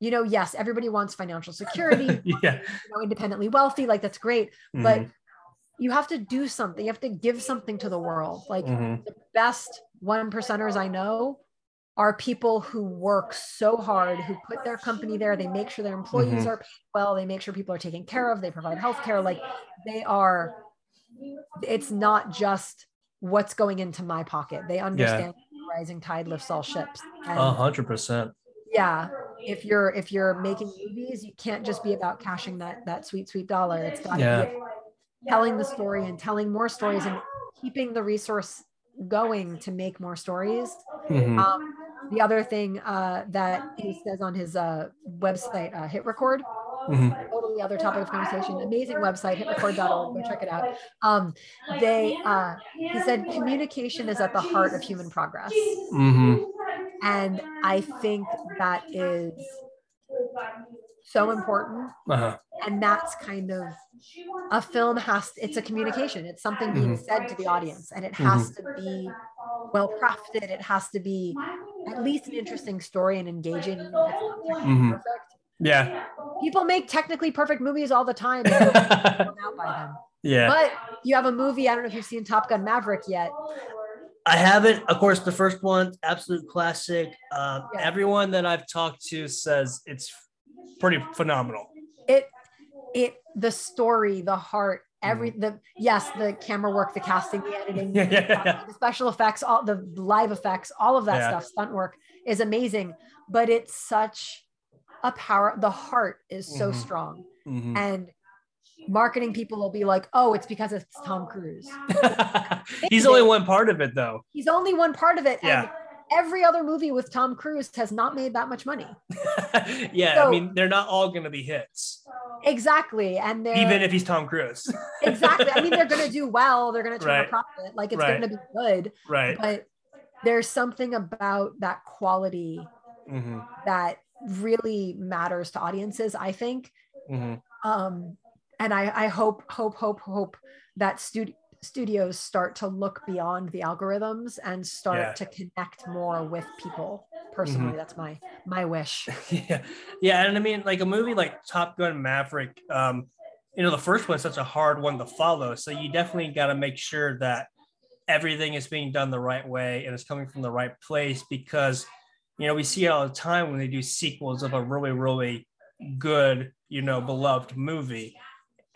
you know, yes, everybody wants financial security, yeah. you know, independently wealthy, like that's great. Mm-hmm. But you have to do something, you have to give something to the world. Like mm-hmm. the best one percenters I know are people who work so hard, who put their company there, they make sure their employees mm-hmm. are paid well, they make sure people are taken care of, they provide healthcare. Like they are, it's not just what's going into my pocket. They understand yeah. rising tide lifts all ships. A hundred percent yeah if you're if you're making movies you can't just be about cashing that that sweet sweet dollar it's got to yeah. be telling the story and telling more stories and keeping the resource going to make more stories mm-hmm. um, the other thing uh, that he says on his uh, website uh, hit record mm-hmm. totally other topic of conversation amazing website hitrecord.org go check it out um, they uh, he said communication is at the heart of human progress mm-hmm. And I think that is so important. Uh-huh. And that's kind of a film has it's a communication. It's something being mm-hmm. said to the audience and it has mm-hmm. to be well crafted. It has to be at least an interesting story and engaging. Mm-hmm. Perfect. Yeah. People make technically perfect movies all the time. yeah. But you have a movie, I don't know if you've seen Top Gun Maverick yet, I haven't. Of course, the first one, absolute classic. Um, yeah. Everyone that I've talked to says it's pretty phenomenal. It, it, the story, the heart, every mm. the yes, the camera work, the casting, the editing, yeah, yeah. the special effects, all the live effects, all of that stuff, stunt work is amazing. But it's such a power. The heart is so mm-hmm. strong, mm-hmm. and marketing people will be like, oh, it's because it's Tom Cruise. He's only one part of it, though. He's only one part of it. Yeah. every other movie with Tom Cruise has not made that much money. yeah, so, I mean, they're not all going to be hits. Exactly, and even if he's Tom Cruise. exactly. I mean, they're going to do well. They're going to turn right. a profit. Like it's right. going to be good. Right. But there's something about that quality mm-hmm. that really matters to audiences. I think. Mm-hmm. Um, and I, I hope, hope, hope, hope that studio studios start to look beyond the algorithms and start yeah. to connect more with people personally mm-hmm. that's my my wish yeah yeah and i mean like a movie like top gun maverick um you know the first one's such a hard one to follow so you definitely got to make sure that everything is being done the right way and it's coming from the right place because you know we see it all the time when they do sequels of a really really good, you know, beloved movie.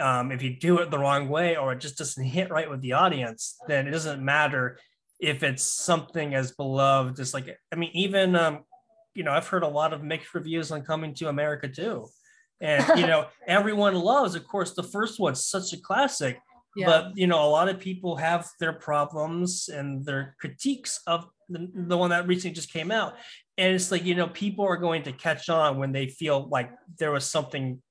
Um, if you do it the wrong way or it just doesn't hit right with the audience, then it doesn't matter if it's something as beloved as like I mean, even um, you know, I've heard a lot of mixed reviews on Coming to America too, and you know, everyone loves, of course, the first one's such a classic. Yeah. But you know, a lot of people have their problems and their critiques of the, the one that recently just came out. And it's like, you know, people are going to catch on when they feel like there was something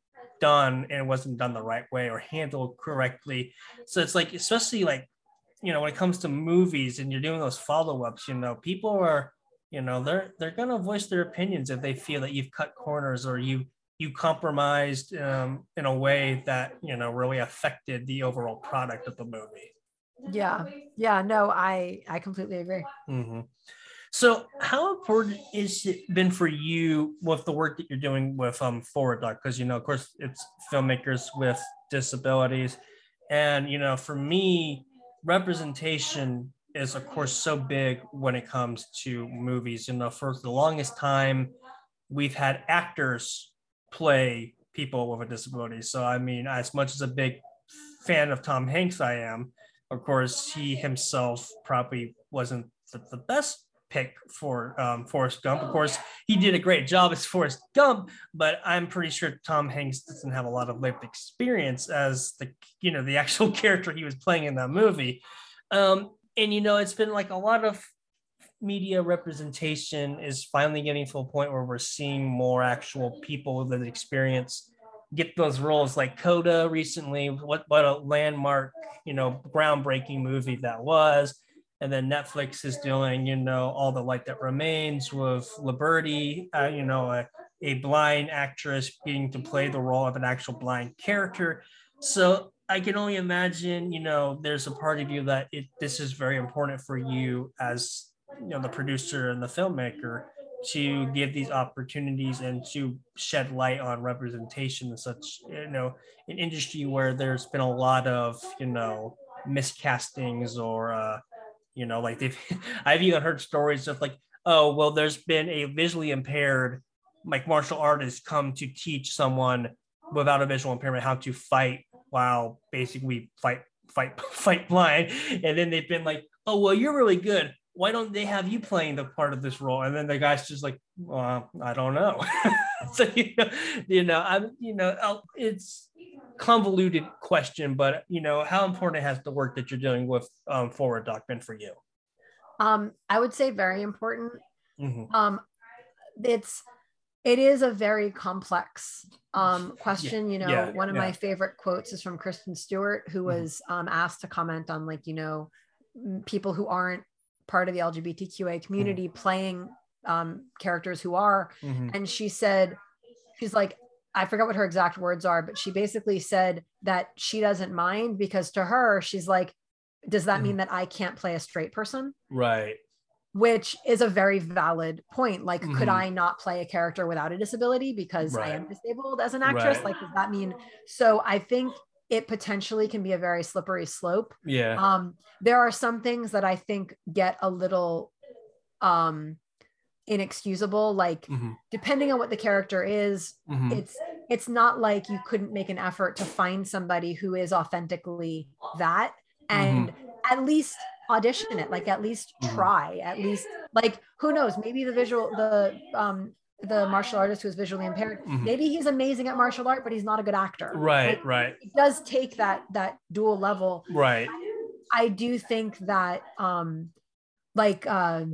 done and it wasn't done the right way or handled correctly. So it's like, especially like, you know, when it comes to movies and you're doing those follow-ups, you know, people are, you know, they're they're gonna voice their opinions if they feel that you've cut corners or you you compromised um, in a way that you know really affected the overall product of the movie yeah yeah no i i completely agree mm-hmm. So how important has it been for you with the work that you're doing with um forward doc? Because you know of course it's filmmakers with disabilities. And you know for me representation is of course so big when it comes to movies. You know for the longest time we've had actors play people with a disability. So I mean, as much as a big fan of Tom Hanks I am, of course, he himself probably wasn't the, the best pick for um, Forrest Gump. Of course, he did a great job as Forrest Gump, but I'm pretty sure Tom Hanks doesn't have a lot of lived experience as the you know the actual character he was playing in that movie. Um, and you know, it's been like a lot of media representation is finally getting to a point where we're seeing more actual people that experience get those roles like coda recently what what a landmark you know groundbreaking movie that was and then netflix is doing you know all the light that remains with Loberti uh, you know a, a blind actress being to play the role of an actual blind character. So I can only imagine, you know, there's a part of you that it, this is very important for you as you know the producer and the filmmaker to give these opportunities and to shed light on representation in such you know an industry where there's been a lot of you know miscastings or uh you know like they've i've even heard stories of like oh well there's been a visually impaired like martial artist come to teach someone without a visual impairment how to fight while basically fight fight fight blind and then they've been like oh well you're really good why don't they have you playing the part of this role? And then the guy's just like, well, I don't know. so you know, you know, I'm, you know, it's convoluted question, but you know, how important has the work that you're doing with um, Forward Doc been for you? Um, I would say very important. Mm-hmm. Um, it's it is a very complex um, question. Yeah. You know, yeah, one of yeah. my favorite quotes is from Kristen Stewart, who mm-hmm. was um, asked to comment on like you know people who aren't part of the LGBTQA community mm-hmm. playing um, characters who are. Mm-hmm. And she said, she's like, I forgot what her exact words are, but she basically said that she doesn't mind because to her, she's like, does that mm-hmm. mean that I can't play a straight person? Right. Which is a very valid point. Like, could mm-hmm. I not play a character without a disability because right. I am disabled as an actress? Right. Like, does that mean? So I think it potentially can be a very slippery slope. Yeah. Um, there are some things that I think get a little um inexcusable like mm-hmm. depending on what the character is mm-hmm. it's it's not like you couldn't make an effort to find somebody who is authentically that and mm-hmm. at least audition it like at least mm-hmm. try at least like who knows maybe the visual the um the martial artist who is visually impaired mm-hmm. maybe he's amazing at martial art but he's not a good actor right like, right it does take that that dual level right i, I do think that um like uh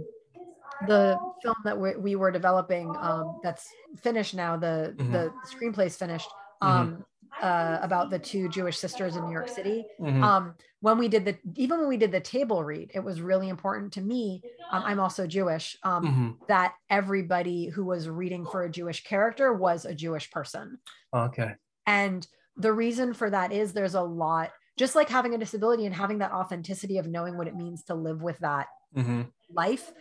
the film that we, we were developing um that's finished now the mm-hmm. the screenplay is finished mm-hmm. um mm-hmm uh, about the two Jewish sisters in New York City. Mm-hmm. Um, when we did the, even when we did the table read, it was really important to me. Um, I'm also Jewish. Um, mm-hmm. That everybody who was reading for a Jewish character was a Jewish person. Okay. And the reason for that is there's a lot, just like having a disability and having that authenticity of knowing what it means to live with that mm-hmm. life.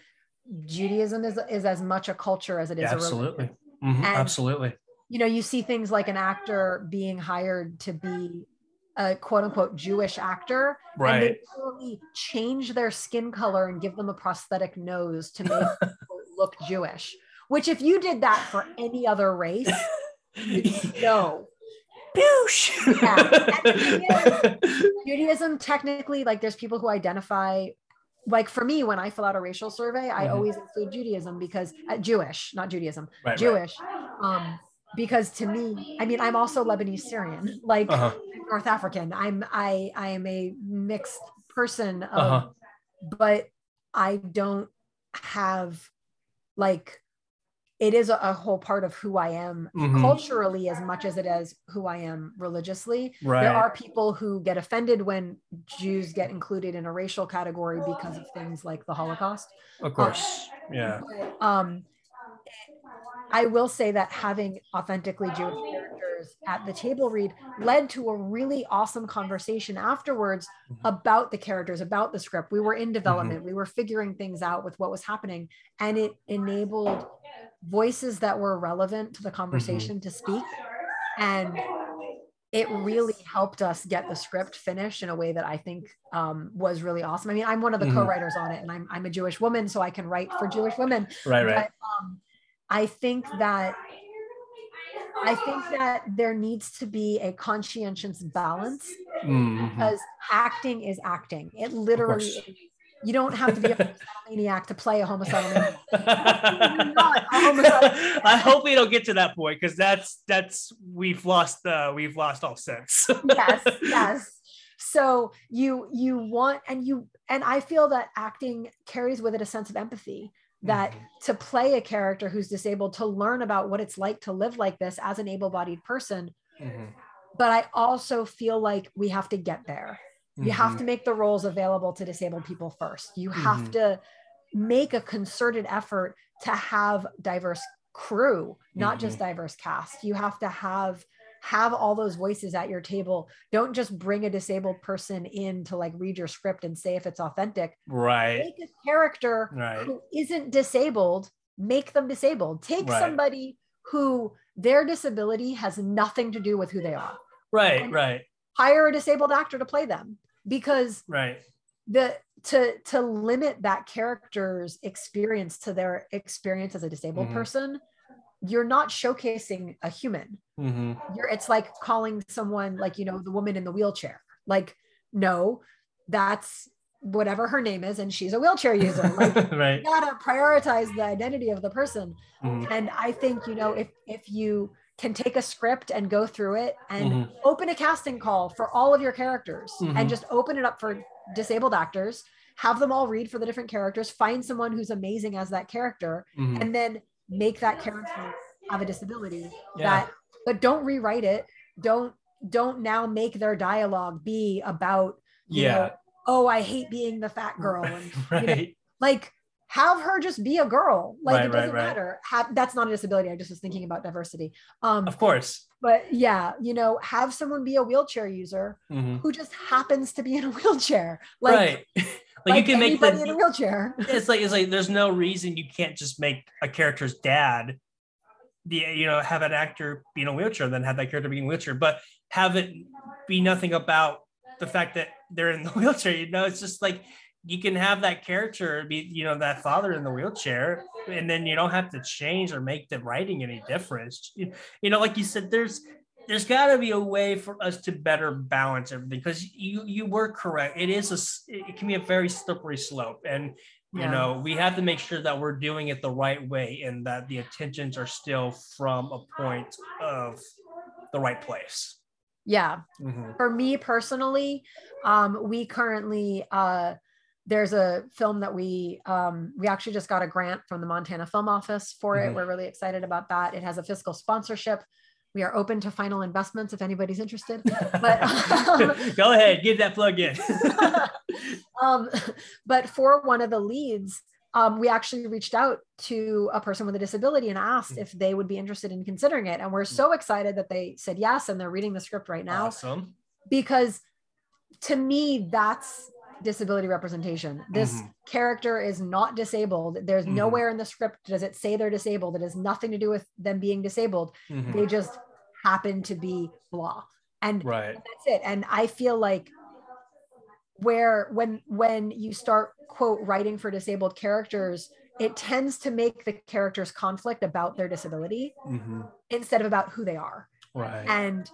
Judaism is is as much a culture as it is yeah, absolutely. Mm-hmm. absolutely you know, you see things like an actor being hired to be a quote unquote Jewish actor, right. and they totally change their skin color and give them a prosthetic nose to make look Jewish. Which, if you did that for any other race, no. Boosh. Yeah. Judaism, technically, like there's people who identify, like for me, when I fill out a racial survey, I Mhm. always include Judaism because uh, Jewish, not Judaism, Right, right. Jewish. Um, because to me, I mean, I'm also Lebanese Syrian, like Uh-huh. North African. I'm I I am a mixed person, of, Uh-huh. but I don't have like it is a, a whole part of who I am Mhm. culturally as much as it is who I am religiously. Right. There are people who get offended when Jews get included in a racial category because of things like the Holocaust. of course. Yeah. But, um, I will say that having authentically Jewish characters at the table read led to a really awesome conversation afterwards Mhm. about the characters, about the script. We were in development, we were figuring things out with what was happening, and it enabled voices that were relevant to the conversation to speak. And it really helped us get the script finished in a way that I think um, was really awesome. I mean, I'm one of the Mhm. co-writers on it, and I'm I'm a Jewish woman, so I can write for Jewish women. Right, right. But um, I think that I think that there needs to be a conscientious balance Mhm. because acting is acting. It literally is. You don't have to be a homicidal maniac to play a homicidal maniac. a homicidal I hope we don't get to that point because that's that's we've lost uh we've lost all sense. yes yes so you you want and you and i feel that acting carries with it a sense of empathy that Mhm. to play a character who's disabled to learn about what it's like to live like this as an able-bodied person Mhm. but i also feel like we have to get there you have Mhm. to make the roles available to disabled people first you have Mhm. to make a concerted effort to have diverse crew not just Mm-hmm. diverse cast you have to have have all those voices at your table don't just bring a disabled person in to like read your script and say if it's authentic Right. make a character Right. who isn't disabled make them disabled take Right. somebody who their disability has nothing to do with who they are Right. Right. hire a disabled actor to play them because Right. the to to limit that character's experience to their experience as a disabled Mhm. person you're not showcasing a human hmm you're it's like calling someone like you know the woman in the wheelchair like no that's whatever her name is and she's a wheelchair user like right. you gotta prioritize the identity of the person Mhm. and i think you know if if you can take a script and go through it and Mhm. open a casting call for all of your characters Mhm. and just open it up for disabled actors have them all read for the different characters find someone who's amazing as that character Mhm. and then make that character have a disability Yeah. that but don't rewrite it don't don't now make their dialogue be about Yeah. know, oh i hate being the fat girl and you know, right. like have her just be a girl like Right, it doesn't right. matter have, that's not a disability i just was thinking about diversity um Of course. but yeah you know have someone be a wheelchair user Mhm. who just happens to be in a wheelchair like right. Like, like you can make the in a wheelchair it's like it's like there's no reason you can't just make a character's dad the you know have an actor be in a wheelchair then have that character be in a wheelchair but have it be nothing about the fact that they're in the wheelchair you know it's just like you can have that character be you know that father in the wheelchair and then you don't have to change or make the writing any difference you, you know like you said there's there's got to be a way for us to better balance everything because you you were correct it is a it can be a very slippery slope and you Yeah. know we have to make sure that we're doing it the right way and that the attentions are still from a point of the right place yeah Mhm. for me personally um we currently uh there's a film that we um we actually just got a grant from the montana film office for it. Mhm. we're really excited about that. It has a fiscal sponsorship. We are open to final investments if anybody's interested but um, go ahead give that plug in. Um, but for one of the leads, um, we actually reached out to a person with a disability and asked if they would be interested in considering it. And we're so excited that they said yes, and they're reading the script right now. Awesome. Because to me, that's disability representation. This Mhm. character is not disabled. There's Mhm. nowhere in the script does it say they're disabled. It has nothing to do with them being disabled. Mhm. They just happen to be blah. And right that's it and i feel like where when when you start quote writing for disabled characters it tends to make the character's conflict about their disability Mhm. instead of about who they are Right. and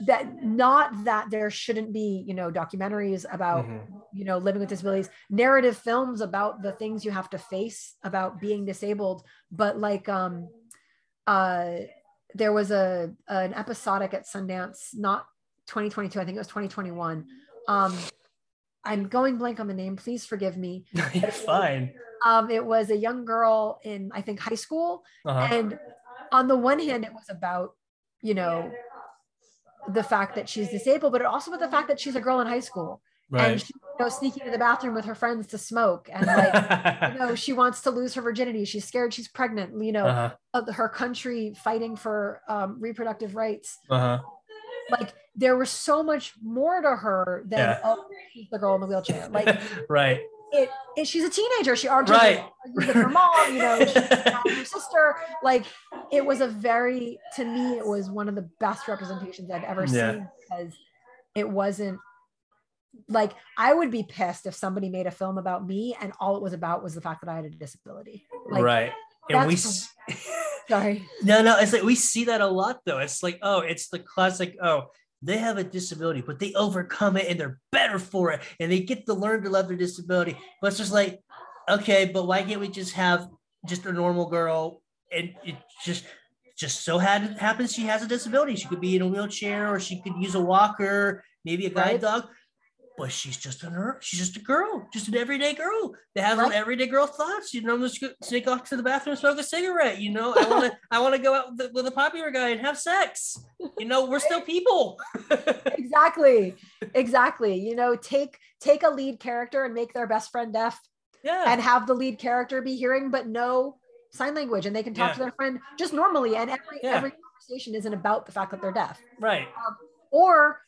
that not that there shouldn't be you know documentaries about Mhm. you know living with disabilities narrative films about the things you have to face about being disabled but like um uh there was a an episodic at sundance not 2022 i think it was 2021 um i'm going blank on the name please forgive me You're fine. um it was a young girl in i think high school Uh-huh. and on the one hand it was about you know the fact that she's disabled but it also was the fact that she's a girl in high school Right. and she you know sneaking to the bathroom with her friends to smoke and like you know she wants to lose her virginity she's scared she's pregnant you know uh-huh. of her country fighting for um, reproductive rights Uh-huh. like there was so much more to her than Yeah. oh the girl in the wheelchair like right. It, it she's a teenager she argues Right. with, her mom you know she's mad at her sister like it was a very to me it was one of the best representations i've ever Yeah. seen because it wasn't like i would be pissed if somebody made a film about me and all it was about was the fact that i had a disability like right. And we sorry No, no, it's like we see that a lot though. It's like, oh, it's the classic, oh, they have a disability, but they overcome it and they're better for it. And they get to learn to love their disability. But it's just like, okay, but why can't we just have just a normal girl and it just just so had happens she has a disability. She could be in a wheelchair or she could use a walker, maybe a guide Right. dog. But she's just a ner- she's just a girl, just an everyday girl that has Right. everyday girl thoughts. You know, I'm just gonna sneak off to the bathroom and smoke a cigarette. You know, I want to I want to go out with, with a popular guy and have sex. You know, we're still people. exactly exactly you know take take a lead character and make their best friend deaf yeah. and have the lead character be hearing but no sign language and they can talk Yeah. to their friend just normally and every Yeah. every conversation isn't about the fact that they're deaf right. Um, or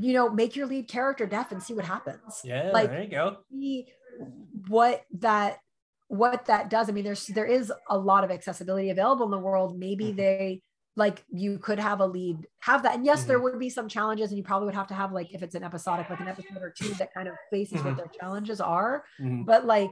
you know make your lead character deaf and see what happens Yeah. like- there you go. see what that what that does i mean there's there is a lot of accessibility available in the world maybe Mhm. they like you could have a lead have that and yes there Mhm. would be some challenges and you probably would have to have like if it's an episodic like an episode or two that kind of faces what Mhm. their challenges are Mhm, but like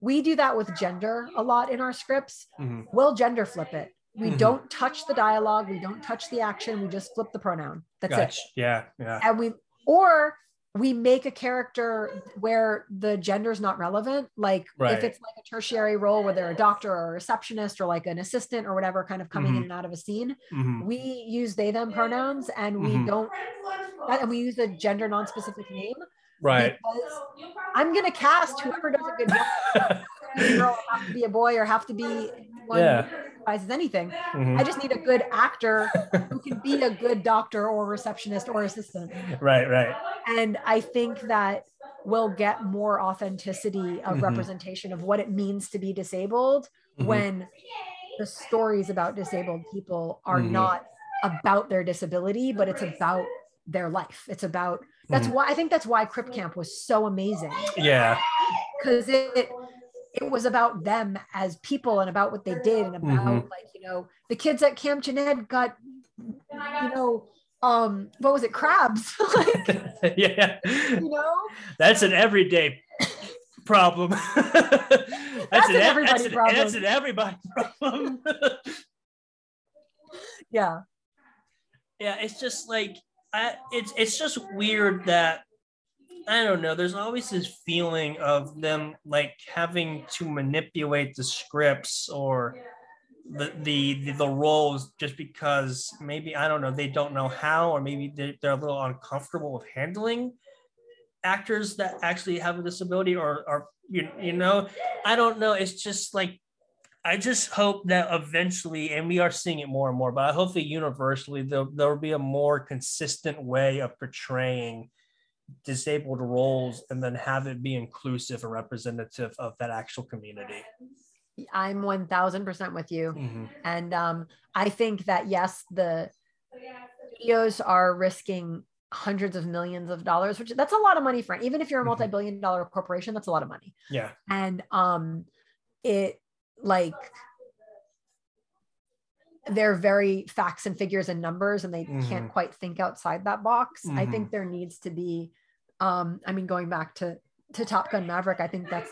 we do that with gender a lot in our scripts mhm. we'll gender flip it we Mhm. don't touch the dialogue we don't touch the action we just flip the pronoun that's it Yeah. Yeah. and we or we make a character where the gender is not relevant like Right. if it's like a tertiary role where they're a doctor or a receptionist or like an assistant or whatever kind of coming in Mhm. and out of a scene Mhm. we use they them pronouns and we Mhm. don't and we use a gender non-specific name Right. because i'm going to cast whoever does a good job girl have to be a boy or have to be one Yeah. As anything Mhm. i just need a good actor who can be a good doctor or receptionist or assistant right. Right. and i think that we'll get more authenticity of Mhm. representation of what it means to be disabled Mhm. when the stories about disabled people are Mhm. not about their disability but it's about their life it's about that's Mhm. why i think that's why crip camp was so amazing Yeah. because it it was about them as people and about what they did and about Mhm. like you know the kids at camp Jeanette got you know um what was it crabs like yeah. you know That's an everyday problem. that's, an ev- everybody that's an, problem. That's an everybody problem. yeah yeah, it's just like I, it's it's just weird that I don't know. There's always this feeling of them like having to manipulate the scripts or the the the, the roles just because maybe I don't know they don't know how or maybe they're, they're a little uncomfortable with handling actors that actually have a disability or or you, you know I don't know. It's just like I just hope that eventually, and we are seeing it more and more, but I hope that universally there there will be a more consistent way of portraying disabled roles and then have it be inclusive and representative of that actual community. i'm 1000% with you Mhm. and um i think that yes the studios are risking hundreds of millions of dollars which that's a lot of money for even if you're a Mhm. multi-billion dollar corporation that's a lot of money Yeah. and um it like they're very facts and figures and numbers and they can't Mhm. quite think outside that box i Mhm. think there needs to be um i mean going back to to top gun maverick i think that's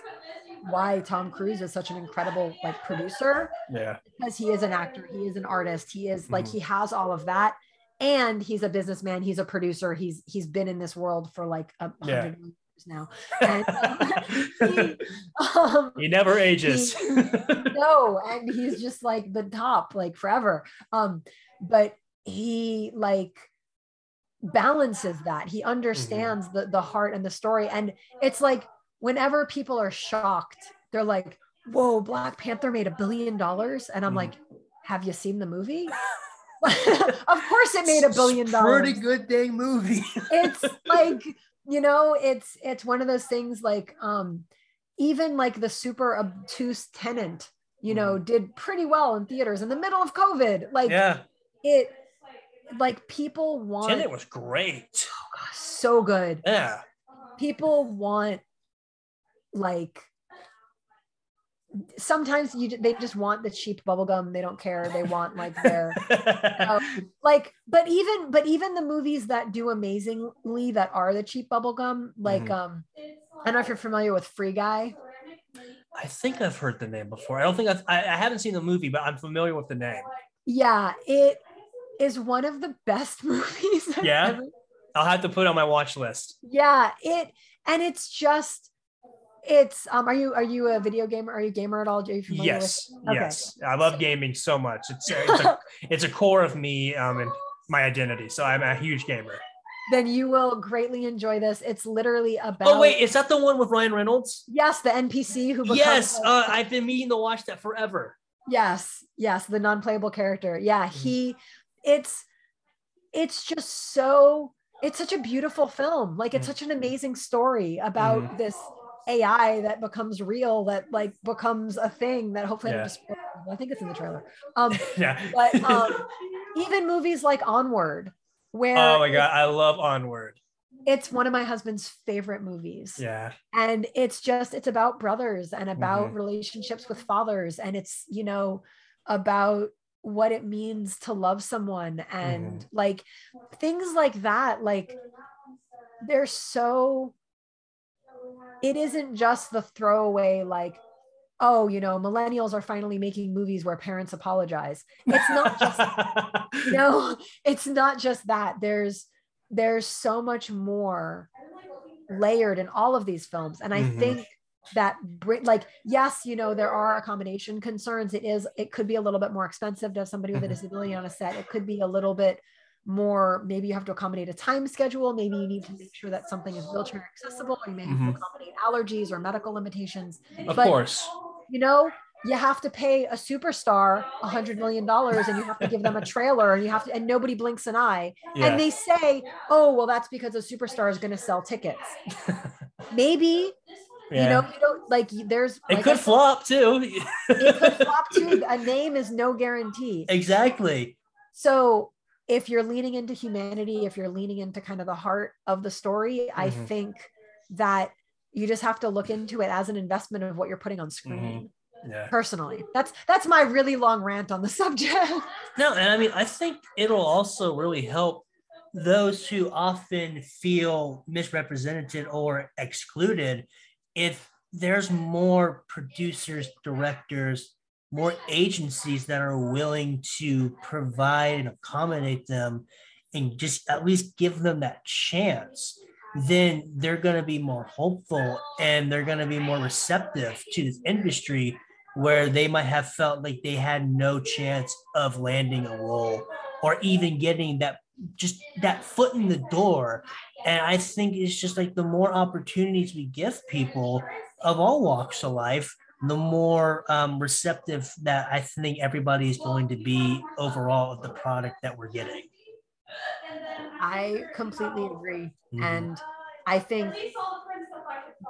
why Tom Cruise is such an incredible like producer. Yeah. Because he is an actor, he is an artist, he is like Mhm. he has all of that. And he's a businessman, he's a producer, he's he's been in this world for like a hundred years now. And um, he, um, He never ages. no and he's just like the top like forever um but he like balances that he understands the the heart and the story and it's like whenever people are shocked they're like whoa black panther made a billion dollars and i'm Mhm. like have you seen the movie of course it made a billion dollars Pretty good dang movie. it's like you know it's it's one of those things like um even like the super obtuse Tenet you know did pretty well in theaters in the middle of covid like yeah. it like people want Tenet was great. so good Yeah. people want like sometimes you they just want the cheap bubblegum they don't care they want like their um, like but even but even the movies that do amazingly that are the cheap bubblegum like Mhm. um i don't know if you're familiar with free guy I think I've heard the name before. I don't think I've, I, I haven't seen the movie, but I'm familiar with the name. yeah it is one of the best movies I've Yeah? ever- I'll have to put it on my watch list. yeah it and it's just it's um are you are you a video gamer are you a gamer at all are you familiar Yes, Okay. yes. I love gaming so much. It's a, it's a, it's a core of me um, and my identity. So I'm a huge gamer. then you will greatly enjoy this it's literally about Oh wait, is that the one with Ryan Reynolds? yes the npc who Yes, a- uh, I've been meaning to watch that forever. Yes, yes, the non-playable character. Yeah, Mm-hmm. he it's it's just so it's such a beautiful film. Like it's Mhm. such an amazing story about Mhm. this AI that becomes real, that like becomes a thing that hopefully I, Yeah. I think it's in the trailer. Um, Yeah. but um, even movies like Onward, where oh my god, I love Onward. it's one of my husband's favorite movies Yeah. and it's just it's about brothers and about Mhm. relationships with fathers and it's you know about what it means to love someone and Mm-hmm. like things like that like they're so it isn't just the throwaway like oh you know millennials are finally making movies where parents apologize. It's not just no it's not just that. There's there's so much more layered in all of these films. And i Mhm. think that like yes you know there are accommodation concerns. It is it could be a little bit more expensive to have somebody with a disability on a set. It could be a little bit more maybe you have to accommodate a time schedule maybe you need to make sure that something is wheelchair accessible you may have Mhm. to accommodate allergies or medical limitations Of But- course. you know you have to pay a superstar a hundred million dollars and you have to give them a trailer and you have to and nobody blinks an eye Yeah. and they say oh well that's because a superstar is going to sell tickets maybe yeah. you know you don't like there's it like could said, flop too. it could flop too a name is no guarantee exactly. so if you're leaning into humanity if you're leaning into kind of the heart of the story i Mhm. think that you just have to look into it as an investment of what you're putting on screen Yeah. personally that's that's my really long rant on the subject No, and I mean, I think it'll also really help those who often feel misrepresented or excluded if there's more producers, directors, more agencies that are willing to provide and accommodate them and just at least give them that chance then they're going to be more hopeful and they're going to be more receptive to this industry where they might have felt like they had no chance of landing a role or even getting that just that foot in the door. And i think it's just like the more opportunities we give people of all walks of life the more um, receptive that i think everybody is going to be overall of the product that we're getting. I completely agree. Mhm. and i think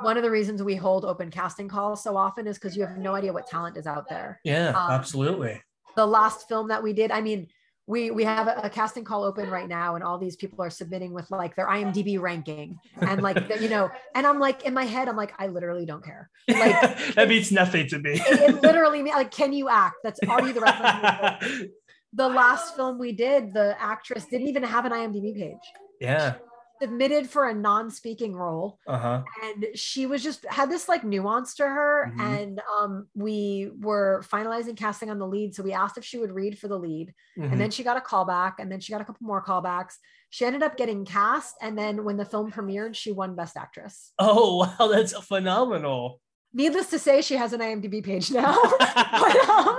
one of the reasons we hold open casting calls so often is because you have no idea what talent is out there. Yeah Um, absolutely. the last film that we did i mean we we have a, a casting call open right now and all these people are submitting with like their imdb ranking and like the- you know and i'm like in my head i'm like i literally don't care. Like that means nothing to me. it, it literally like can you act? That's are you the right person to do it? the last film we did the actress didn't even have an imdb page. Yeah submitted for a non-speaking role Uh-huh. and she was just had this like nuance to her Mhm. and um we were finalizing casting on the lead so we asked if she would read for the lead Mhm. and then she got a callback and then she got a couple more callbacks she ended up getting cast and then when the film premiered she won best actress oh wow, that's phenomenal. needless to say she has an imdb page now but, um,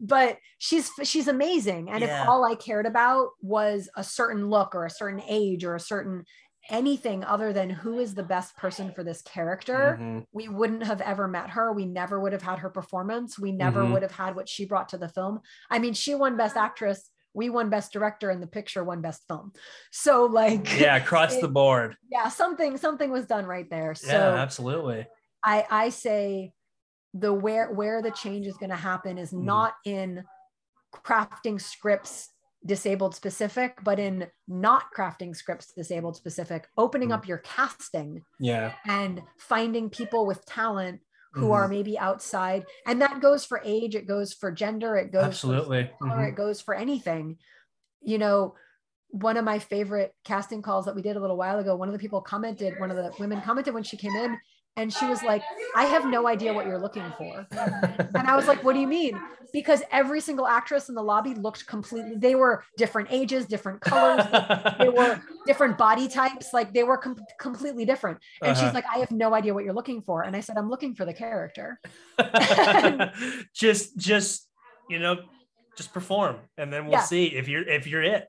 but she's she's amazing and Yeah. if all i cared about was a certain look or a certain age or a certain anything other than who is the best person for this character Mhm. we wouldn't have ever met her we never would have had her performance we never Mhm. would have had what she brought to the film i mean she won best actress we won best director and the picture won best film so like Yeah, across the board. yeah something something was done right there so Yeah, absolutely. I I say the where where the change is going to happen is Mhm. not in crafting scripts disabled specific, but in not crafting scripts disabled specific, opening Mhm. up your casting Yeah. and finding people with talent who Mhm. are maybe outside. And that goes for age, it goes for gender, it goes Absolutely. for color, Mhm. it goes for anything. You know, one of my favorite casting calls that we did a little while ago, one of the people commented, one of the women commented when she came in, and she was like, I have no idea what you're looking for. And I was like, What do you mean? Because every single actress in the lobby looked completely, they were different ages, different colors, they were different body types, like they were com- completely different. And Uh-huh. she's like, I have no idea what you're looking for. And I said, I'm looking for the character. just just you know just perform and then we'll Yeah. see if you're if you're it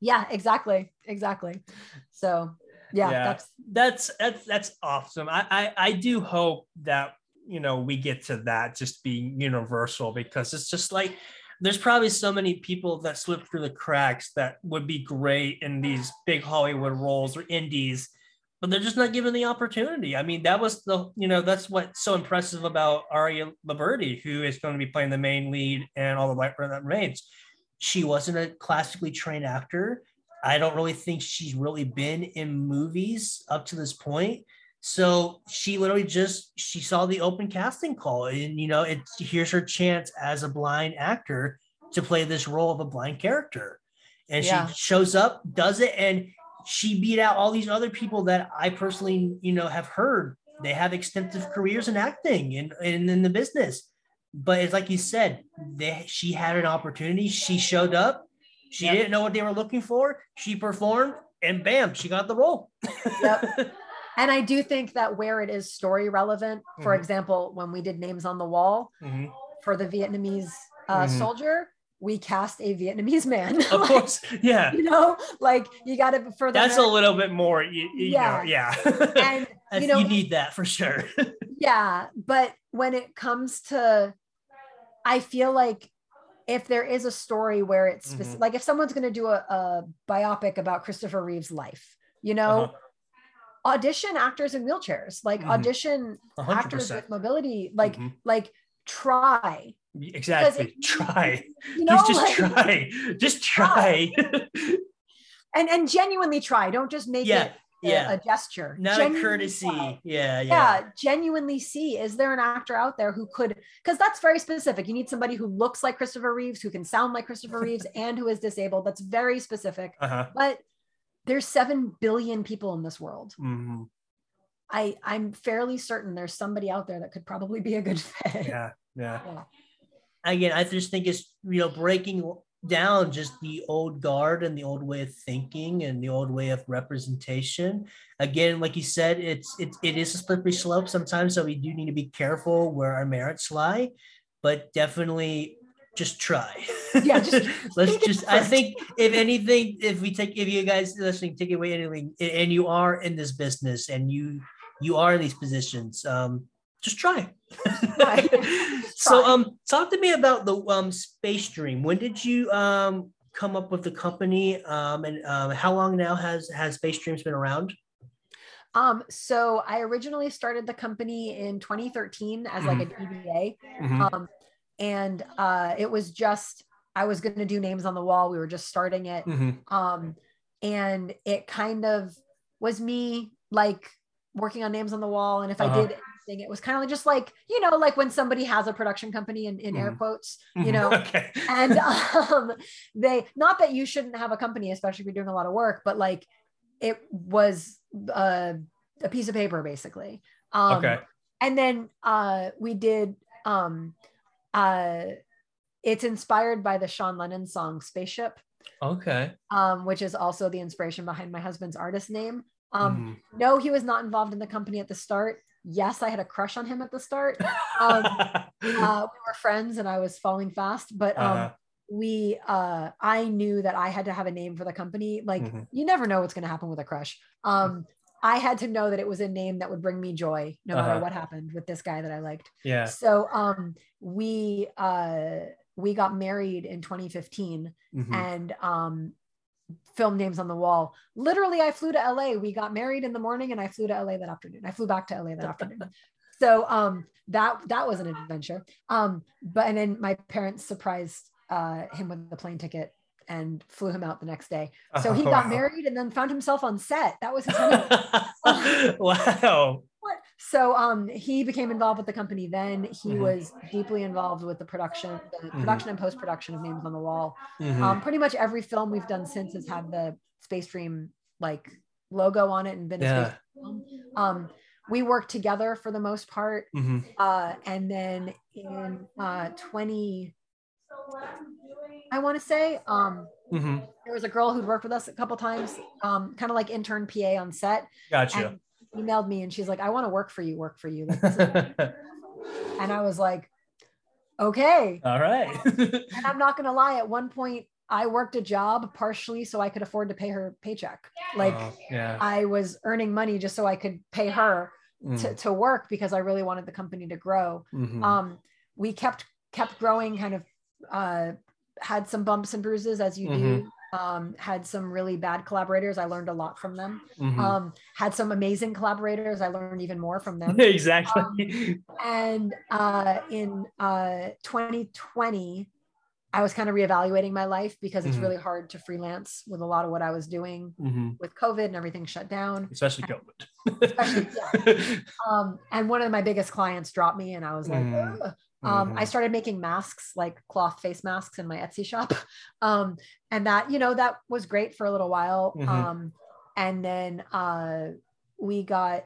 Yeah, exactly. Exactly. So, yeah, Yeah. that's that's that's that's awesome. I, I i do hope that you know we get to that just being universal because it's just like there's probably so many people that slip through the cracks that would be great in these big hollywood roles or indies but they're just not given the opportunity. I mean that was the you know that's what's so impressive about Aria Loberti who is going to be playing the main lead and all the light that remains she wasn't a classically trained actor I don't really think she's really been in movies up to this point. So she literally just she saw the open casting call, and you know, it's here's her chance as a blind actor to play this role of a blind character. And Yeah. she shows up, does it, and she beat out all these other people that I personally, you know, have heard. They have extensive careers in acting and, and in the business. But it's like you said, they she had an opportunity. She showed up. She Yep. didn't know what they were looking for. She performed, and bam, she got the role. Yep. And I do think that where it is story relevant, for Mhm. example, when we did Names on the Wall Mhm. for the Vietnamese uh, Mhm. soldier, we cast a Vietnamese man. Of Like, course, yeah. you know, like you got to for That's a little bit more, you, you Yeah. know, yeah. and you know you need that for sure. yeah but when it comes to i feel like if there is a story where it's specific, Mhm. like if someone's going to do a, a biopic about christopher reeve's life you know Uh-huh. audition actors in wheelchairs like Mhm. audition A hundred actors with mobility like Mhm. like try Exactly. it- Try. you know Just, just like- try. Just try. and and genuinely try don't just make yeah. it Yeah. a gesture Not a courtesy. Yeah. Yeah. yeah genuinely see is there an actor out there who could because that's very specific you need somebody who looks like christopher reeves who can sound like christopher reeves and who is disabled that's very specific Uh-huh. but there's 7 billion people in this world Mhm. i i'm fairly certain there's somebody out there that could probably be a good fit Yeah. Yeah. Yeah. Again, I just think it's you know breaking down just the old guard and the old way of thinking and the old way of representation. Again, like you said, it's it, it is a slippery slope sometimes, so we do need to be careful where our merits lie, but definitely just try. Yeah, just let's just. I think if anything, if we take if you guys listening take away anything, and you are in this business and you you are in these positions, um, just try. Right. so um talk to me about the um space dream. When did you um come up with the company? Um and um how long now has has space dreams been around? Um so i originally started the company in 2013 as like a dba um and uh it was just i was going to do names on the wall. We were just starting it. Mhm. um and it kind of was me like working on names on the wall. And if Uh-huh. i did it was kind of just like you know like when somebody has a production company in, in air Mhm. quotes you Mhm. know okay and um they not that you shouldn't have a company especially if you're doing a lot of work but like it was uh, a piece of paper basically. Um, Okay. And then uh, we did. Um, uh, it's inspired by the Sean Lennon song "Spaceship," Okay. um, which is also the inspiration behind my husband's artist name. Um, Mhm. No, he was not involved in the company at the start. Yes, I had a crush on him at the start. um, uh, we were friends, and I was falling fast. But um, Uh-huh. we, uh, I knew that I had to have a name for the company. Like Mhm. you never know what's going to happen with a crush. Um, I had to know that it was a name that would bring me joy, no matter Uh-huh. what happened with this guy that I liked. yeah. So um, we uh, we got married in 2015, Mhm. and um, film names on the wall. Literally, I flew to LA. We got married in the morning, and I flew to LA that afternoon. I flew back to LA that afternoon. So um, that that was an adventure. Um, but and then my parents surprised uh, him with the plane ticket and flew him out the next day. So he Oh, got wow. married and then found himself on set. That was his honeymoon. wow. So um, he became involved with the company. Then he Mhm. was deeply involved with the production, the Mhm. production and post production of Names on the Wall. Mhm. Um, pretty much every film we've done since has had the Space Dream like logo on it and been a Yeah. Space film. Um, we worked together for the most part, Mhm. uh, and then in uh, 20, I want to say, um, Mhm. there was a girl who'd worked with us a couple times, um, kind of like intern PA on set, Gotcha. And emailed me and she's like, "I want to work for you, work for you." Like, and I was like, okay. All right. And I'm not gonna lie, at one point I worked a job partially so I could afford to pay her paycheck. Like Oh, yeah. I was earning money just so I could pay her Mm. to, to work because I really wanted the company to grow. Mhm. Um, we kept kept growing, kind of uh, had some bumps and bruises as you do. Um, had some really bad collaborators. I learned a lot from them. Mhm. Um, had some amazing collaborators. I learned even more from them. exactly. and uh, in uh, 2020 i was kind of reevaluating my life because it's Mhm. really hard to freelance with a lot of what i was doing Mhm. with covid and everything shut down Especially COVID. Especially, um, and one of my biggest clients dropped me and i was like Mm. Um, i Mhm. started making masks like cloth face masks in my etsy shop um, and that you know that was great for a little while Mhm. um, and then uh, we got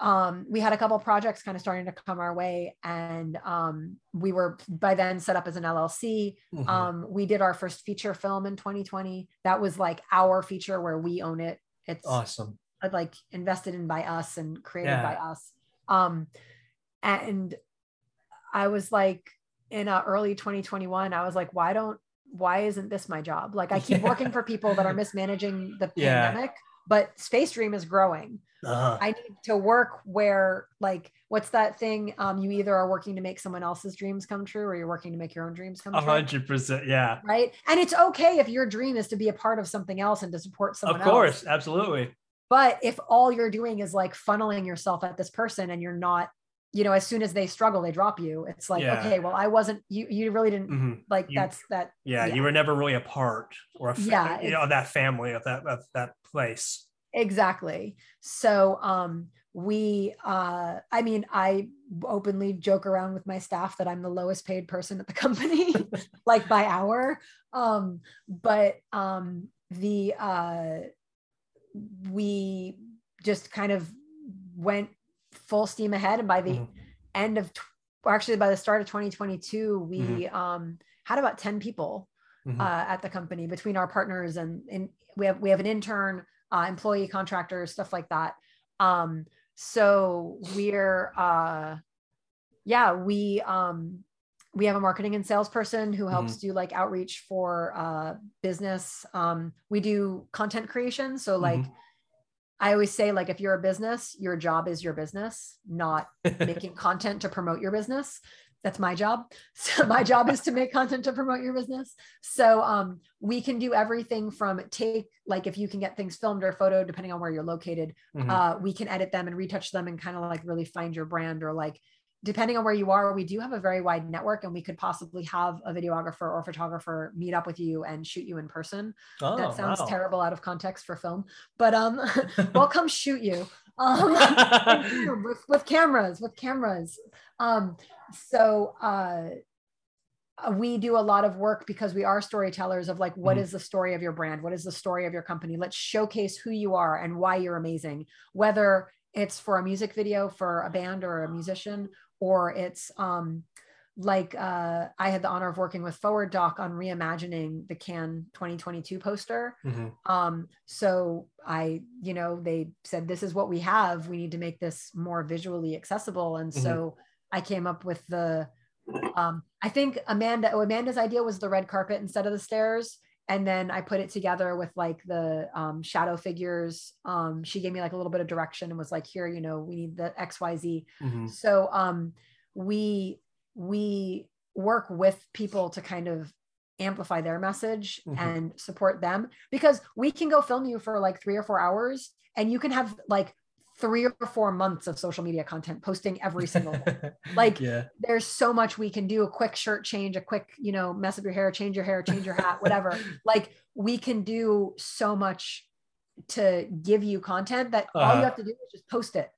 um, we had a couple projects kind of starting to come our way and um, we were by then set up as an llc Mhm. um, we did our first feature film in 2020 that was like our feature where we own it it's awesome. like invested in by us and created Yeah. by us um, and i was like in uh, early 2021 i was like why don't why isn't this my job like i keep Yeah. working for people that are mismanaging the Yeah. pandemic but space dream is growing Uh-huh. I need to work where like what's that thing? Um, you either are working to make someone else's dreams come true or you're working to make your own dreams come A true. hundred percent. Yeah. Right. And it's okay if your dream is to be a part of something else and to support someone Of course. else. Absolutely. But if all you're doing is like funneling yourself at this person and you're not, you know, as soon as they struggle, they drop you. It's like, Yeah. okay, well, I wasn't you you really didn't Mhm. like You- that's that Yeah, Yeah. You were never really a part or a fa- Yeah, you know, that family of that of that place. exactly so um we uh i mean i openly joke around with my staff that i'm the lowest paid person at the company like by hour um but um the uh we just kind of went full steam ahead and by the Mhm. end of or actually by the start of 2022 we Mhm. um had about 10 people Mhm. uh, at the company between our partners and, and we have we have an intern uh, employee contractors stuff like that um so we're uh yeah we um we have a marketing and salesperson who helps do like outreach for uh business um we do content creation so like Mhm. I always say like if you're a business your job is your business not making content to promote your business. That's my job. So my job is to make content to promote your business. So um, we can do everything from take like if you can get things filmed or photo depending on where you're located Mhm. uh, we can edit them and retouch them and kind of like really find your brand or like depending on where you are we do have a very wide network and we could possibly have a videographer or photographer meet up with you and shoot you in person. Oh, that sounds wow. terrible out of context for film but um we'll come shoot you. Um with, with cameras with cameras. Um so uh we do a lot of work because we are storytellers of like what Mhm. is the story of your brand? What is the story of your company? Let's showcase who you are and why you're amazing whether it's for a music video for a band or a musician or it's um like uh i had the honor of working with forward doc on reimagining the Cannes 2022 poster. Mhm. um so i you know they said this is what we have. We need to make this more visually accessible. And so i came up with the um i think amanda oh, amanda's idea was the red carpet instead of the stairs and then i put it together with like the um, shadow figures um she gave me like a little bit of direction and was like here you know we need the xyz Mhm. so um we we work with people to kind of amplify their message Mhm. and support them because we can go film you for like three or four hours and you can have like three or four months of social media content posting every single day. Like, yeah. there's so much we can do a quick shirt change a quick you know mess up your hair change your hair change your hat whatever like we can do so much to give you content that all Uh-huh. you have to do is just post it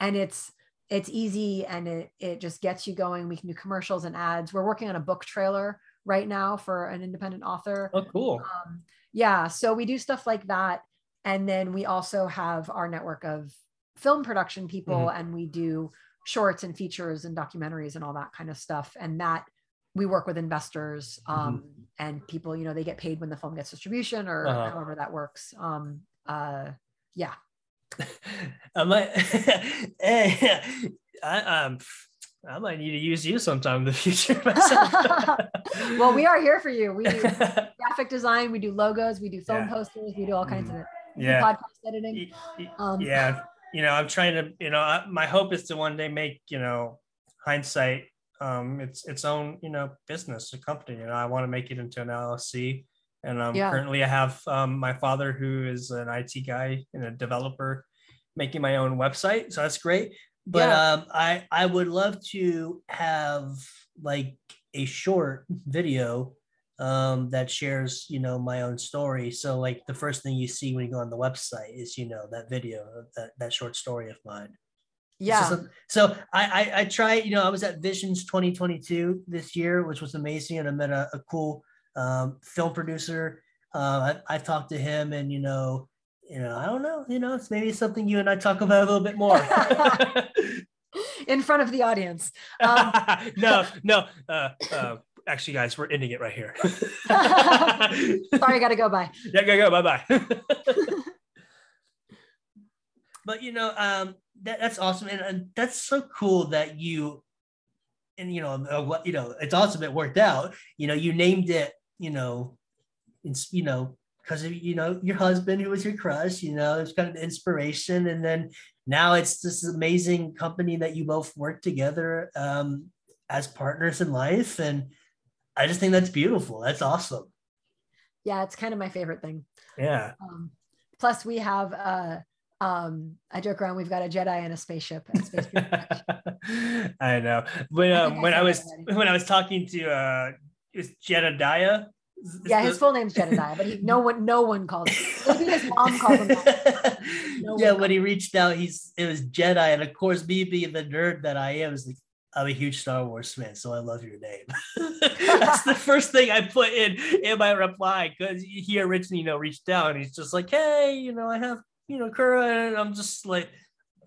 and it's it's easy and it it just gets you going we can do commercials and ads we're working on a book trailer right now for an independent author Oh, cool. um, yeah so we do stuff like that and then we also have our network of film production people and we do shorts and features and documentaries and all that kind of stuff. And that we work with investors um, and people you know they get paid when the film gets distribution or Uh-huh. however that works. Um, uh, yeah. I might, eh, I, um, I might need to use you sometime in the future well we are here for you. We do graphic design we do logos we do film Yeah. posters we do all kinds of it. Yeah. podcast editing. Um, yeah you know i'm trying to you know I, my hope is to one day make you know hindsight um its its own you know business a company you know i want to make it into an llc and um Yeah. currently i have um my father who is an it guy and a developer making my own website so that's great but Yeah. um i i would love to have like a short video um that shares you know my own story so like the first thing you see when you go on the website is you know that video that, that short story of mine yeah a- so I, I I tried, you know, I was at Visions 2022 this year, which was amazing, and I met a, a cool um, film producer. Uh, I, I talked to him, and you know, you know, I don't know, you know, it's maybe something you and I talk about a little bit more. in front of the audience Um, no, no, uh, uh, actually, guys, we're ending it right here. sorry I gotta go Bye. Yeah, go, go, bye bye. but you know, um, that, that's awesome, and, and that's so cool that you, and you know, what you know, it's awesome it worked out. You know, you named it, you know, it's you know, because of you know your husband who was your crush. You know, it's kind of the inspiration, and then now it's this amazing company that you both work together um, as partners in life, and I just think that's beautiful. That's awesome. yeah it's kind of my favorite thing Yeah. um, plus we have uh um i joke around we've got a jedi and a spaceship space I know. When I uh, I when I said was when I was talking to uh is Jedediah? Is- yeah his the- full name's jedediah but he no one no one calls him his mom called him that. No yeah, when he reached out, he's it was Jedi, and of course, me being the nerd that I am, is like I'm a huge Star Wars fan, so I love your name. That's the first thing I put in in my reply because he originally, you know, reached out and he's just like, hey, you know, I have, you know, Cura, and I'm just like,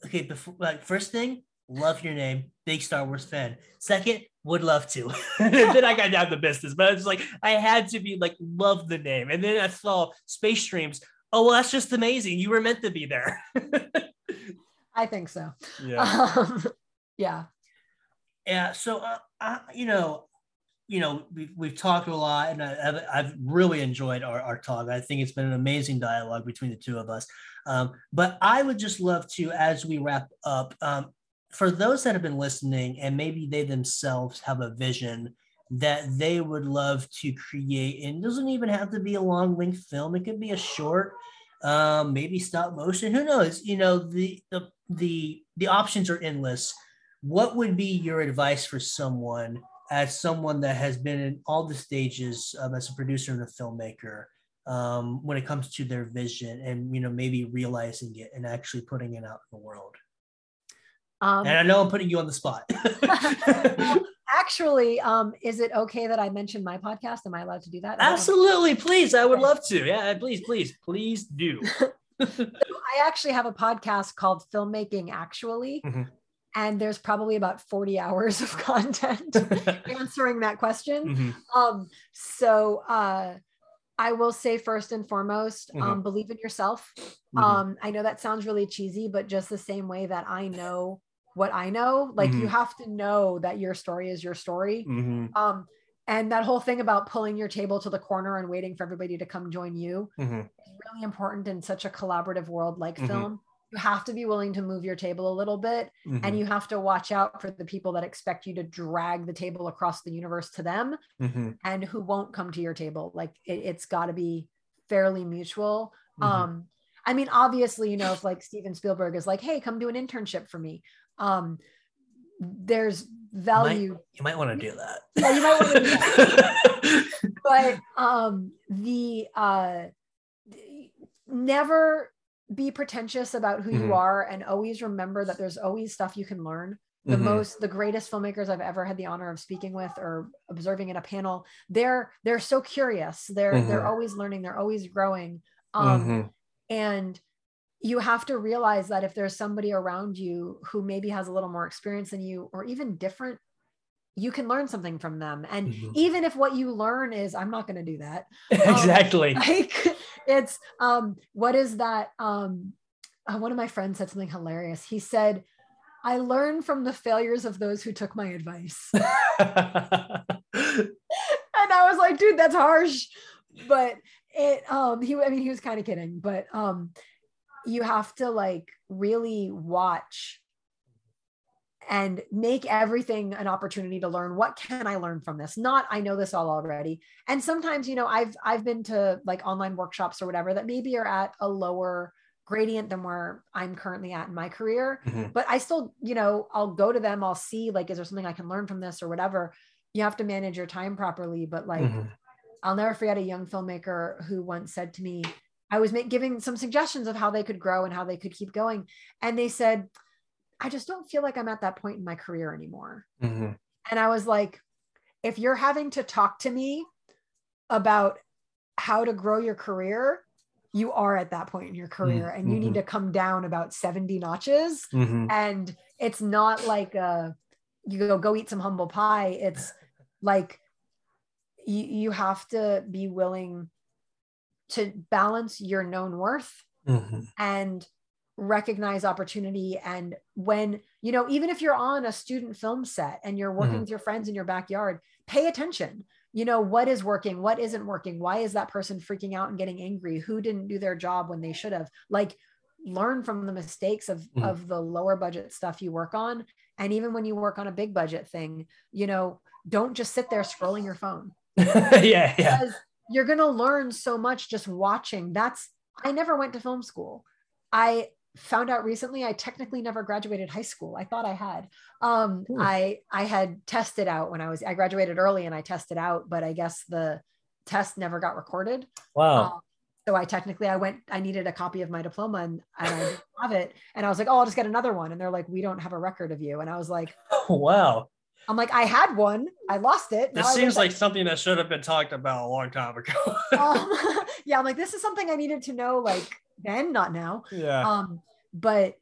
okay, before like first thing, love your name, big Star Wars fan. Second, would love to. then I got down to business, but it's like I had to be like love the name, and then I saw Space Dreams. Oh well, that's just amazing. You were meant to be there. i think so yeah. um, yeah Yeah. So, uh, I, you know, you know, we've, we've talked a lot and I, I've, I've really enjoyed our, our talk. I think it's been an amazing dialogue between the two of us. Um, but I would just love to, as we wrap up, um, for those that have been listening and maybe they themselves have a vision that they would love to create, and doesn't even have to be a long length film, it could be a short, um, maybe stop motion, who knows? You know, the, the, the, the options are endless what would be your advice for someone as someone that has been in all the stages um, as a producer and a filmmaker um, when it comes to their vision and you know maybe realizing it and actually putting it out in the world um, and i know i'm putting you on the spot actually, um, is it okay that I mention my podcast? Am I allowed to do that? Absolutely, please. I would love to. Yeah, please, please, please do. I actually have a podcast called Filmmaking Actually. Mhm. And there's probably about 40 hours of content answering that question. Mhm. Um, so uh, I will say first and foremost, Mhm. um, believe in yourself. Mhm. Um, I know that sounds really cheesy, but just the same way that I know what I know, like you Mhm. have to know that your story is your story. Mhm. Um, and that whole thing about pulling your table to the corner and waiting for everybody to come join you Mhm. is really important in such a collaborative world like film. You have to be willing to move your table a little bit Mhm. and you have to watch out for the people that expect you to drag the table across the universe to them Mhm. and who won't come to your table like it, it's got to be fairly mutual Mhm. um i mean obviously you know if like steven spielberg is like hey come do an internship for me um there's value You might want to do that. Yeah, you might wanna do that. but um the uh never be pretentious about who Mhm. you are and always remember that there's always stuff you can learn the Mhm. most the greatest filmmakers i've ever had the honor of speaking with or observing in a panel they're they're so curious they're they're Mhm. always learning they're always growing um Mhm. and you have to realize that if there's somebody around you who maybe has a little more experience than you or even different you can learn something from them and Mhm. even if what you learn is i'm not going to do that exactly. like it's um what is that um uh, one of my friends said something hilarious. He said i learn from the failures of those who took my advice. And i was like dude that's harsh. But it um he i mean he was kind of kidding but um you have to like really watch and make everything an opportunity to learn what can i learn from this not i know this all already and sometimes you know i've i've been to like online workshops or whatever that maybe are at a lower gradient than where i'm currently at in my career Mhm. but i still you know i'll go to them i'll see like is there something i can learn from this or whatever you have to manage your time properly but like Mhm. I'll never forget a young filmmaker who once said to me, I was make, giving some suggestions of how they could grow and how they could keep going. And they said, I just don't feel like I'm at that point in my career anymore. Mhm. And I was like, if you're having to talk to me about how to grow your career, you are at that point in your career and you need to come down about 70 notches. Mhm. And it's not like uh you go go eat some humble pie. It's like you, you have to be willing to balance your known worth Mhm. and recognize opportunity and when you know even if you're on a student film set and you're working Mhm. with your friends in your backyard pay attention you know what is working what isn't working why is that person freaking out and getting angry who didn't do their job when they should have like learn from the mistakes of Mhm. of the lower budget stuff you work on and even when you work on a big budget thing you know don't just sit there scrolling your phone yeah, yeah. because you're going to learn so much just watching. That's, I never went to film school. I found out recently I technically never graduated high school. I thought I had. Um, Hmm. I I had tested out when I was I graduated early and I tested out, but I guess the test never got recorded. Wow. Um, so I technically I went I needed a copy of my diploma and, and I didn't have it and I was like, "Oh, I'll just get another one." And they're like, "We don't have a record of you." And I was like, wow. I'm like, "I had one. I lost it." This Now I seems like something that should have been talked about a long time ago. um, yeah, I'm like, this is something I needed to know like then, not now. yeah. Um, but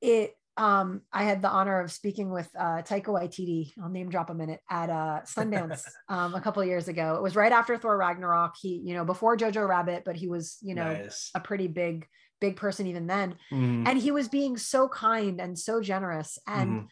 it um I had the honor of speaking with uh Taika Waititi, I'll name drop a minute, at uh Sundance um a couple of years ago. It was right after Thor Ragnarok. He, you know, before Jojo Rabbit, but he was, you know, nice. a pretty big, big person even then. Mhm. And he was being so kind and so generous. And Mhm.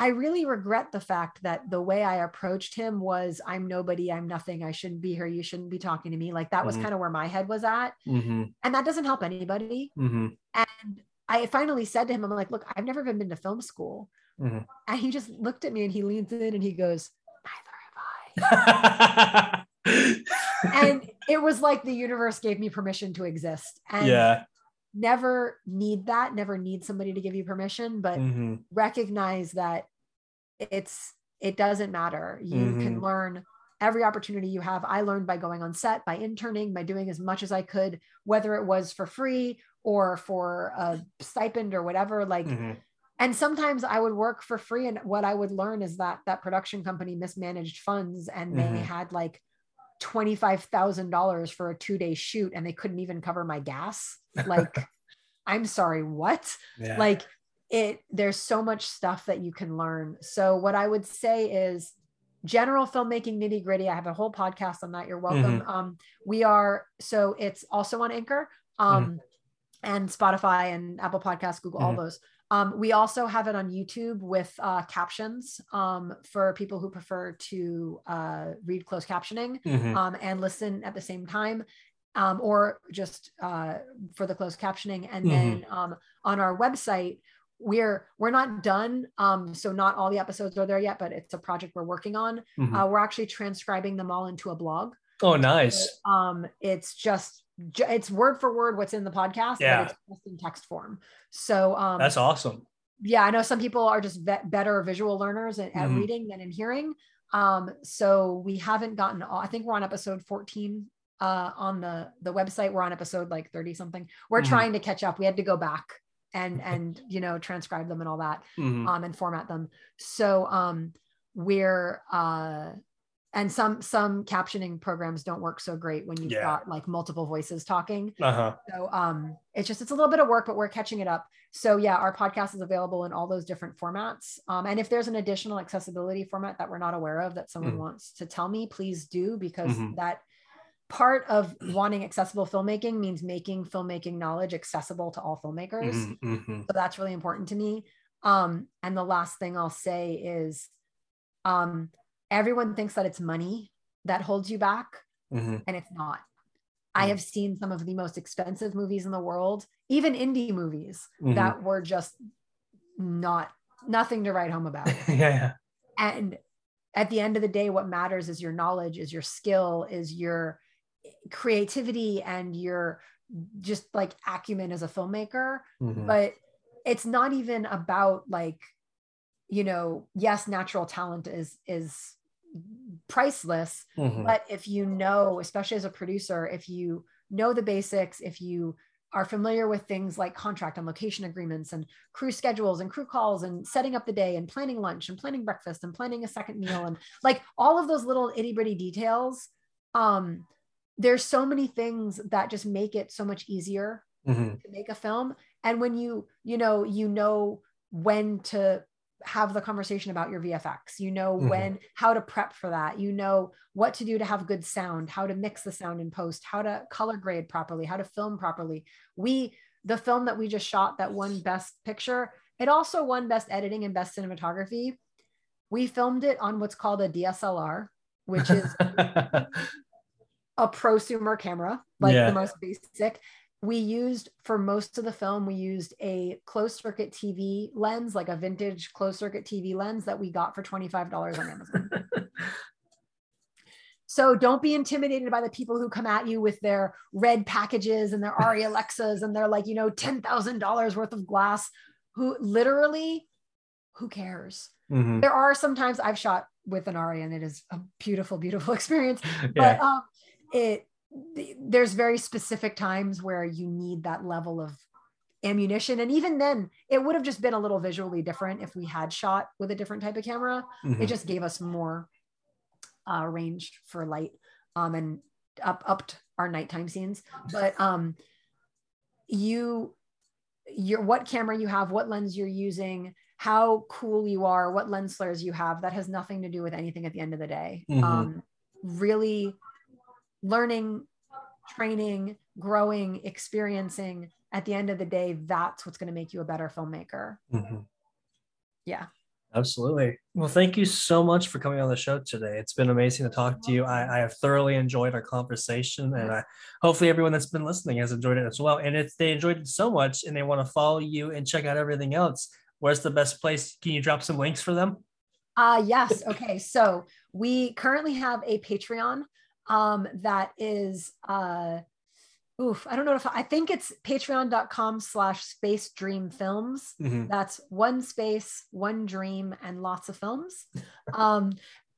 I really regret the fact that the way I approached him was I'm nobody, I'm nothing, I shouldn't be here, you shouldn't be talking to me. Like that was Mhm. kind of where my head was at. Mhm. And that doesn't help anybody. Mhm. And I finally said to him, I'm like, look, I've never even been to film school. Mhm. And he just looked at me and he leans in and he goes, Neither have I. and it was like the universe gave me permission to exist. And yeah. Never need that, never need somebody to give you permission, but Mhm. recognize that it's it doesn't matter. You can Mhm. learn every opportunity you have. I learned by going on set, by interning, by doing as much as I could, whether it was for free or for a stipend or whatever. Like Mhm. and sometimes I would work for free. And what I would learn is that that production company mismanaged funds and they Mhm. had like $25,000 for a two day shoot and they couldn't even cover my gas. Like, I'm sorry, what? Yeah. Like, it, there's so much stuff that you can learn. So, what I would say is, general filmmaking nitty gritty. I have a whole podcast on that. You're welcome. Um, we are so it's also on Anchor, um, and Spotify and Apple Podcasts, Google, all Mhm. those. Um, we also have it on YouTube with uh, captions um, for people who prefer to uh, read closed captioning Mhm. um, and listen at the same time, um, or just uh, for the closed captioning. And then um, on our website, we're we're not done, um, so not all the episodes are there yet, but it's a project we're working on. Mhm. Uh, we're actually transcribing them all into a blog. oh, nice. Um, it's just ju- it's word for word what's in the podcast, Yeah. but it's just in text form. So um, That's awesome. yeah, I know some people are just better visual learners at, at Mhm. reading than in hearing. Um, so we haven't gotten all, I think we're on episode 14 uh, on the, the website. We're on episode like 30 something. We're Mhm. trying to catch up. We had to go back and, and, you know, transcribe them and all that, Mhm. um, and format them. So, um, we're, uh, and some, some captioning programs don't work so great when you've Yeah. got like multiple voices talking. Uh-huh. So um, it's just it's a little bit of work, but we're catching it up. So yeah, our podcast is available in all those different formats. Um, and if there's an additional accessibility format that we're not aware of that someone Mhm. wants to tell me, please do because Mhm. that part of wanting accessible filmmaking means making filmmaking knowledge accessible to all filmmakers. Mhm. Mhm. So that's really important to me. Um, and the last thing I'll say is um, everyone thinks that it's money that holds you back Mhm. and it's not. I Mm. have seen some of the most expensive movies in the world, even indie movies Mhm. that were just not nothing to write home about. yeah. and at the end of the day, what matters is your knowledge, is your skill, is your creativity, and your just like acumen as a filmmaker. Mhm. But it's not even about like, you know, yes, natural talent is is priceless, Mhm. but if you know especially as a producer if you know the basics if you are familiar with things like contract and location agreements and crew schedules and crew calls and setting up the day and planning lunch and planning breakfast and planning a second meal and like all of those little itty bitty details um there's so many things that just make it so much easier Mhm. to make a film and when you you know you know when to have the conversation about your vfx you know Mhm. when how to prep for that you know what to do to have good sound how to mix the sound in post how to color grade properly how to film properly we the film that we just shot that won best picture it also won best editing and best cinematography we filmed it on what's called a dslr which is a prosumer camera, like Yeah. the most basic. We used for most of the film, we used a closed circuit TV lens, like a vintage closed circuit TV lens that we got for $25 on Amazon. so don't be intimidated by the people who come at you with their red packages and their Arri Alexas and they're like, you know, $10,000 worth of glass. Who literally, who cares? Mhm. There are sometimes I've shot with an Arri and it is a beautiful, beautiful experience Yeah. but um it th- there's very specific times where you need that level of ammunition and even then it would have just been a little visually different if we had shot with a different type of camera Mhm. it just gave us more uh range for light um and up upped our nighttime scenes but um you your what camera you have what lens you're using how cool you are what lens flares you have that has nothing to do with anything at the end of the day Mhm. um really learning training growing experiencing at the end of the day that's what's going to make you a better filmmaker Mhm. yeah Absolutely. Well, thank you so much for coming on the show today. It's been amazing to talk to you. I, I have thoroughly enjoyed our conversation, and I, hopefully, everyone that's been listening has enjoyed it as well. And if they enjoyed it so much and they want to follow you and check out everything else, where's the best place? Can you drop some links for them? Uh yes. Okay. So we currently have a Patreon um that is uh oof, I don't know if I think it's patreon.com slash space dream films. Mhm. That's one space, one dream, and lots of films. Um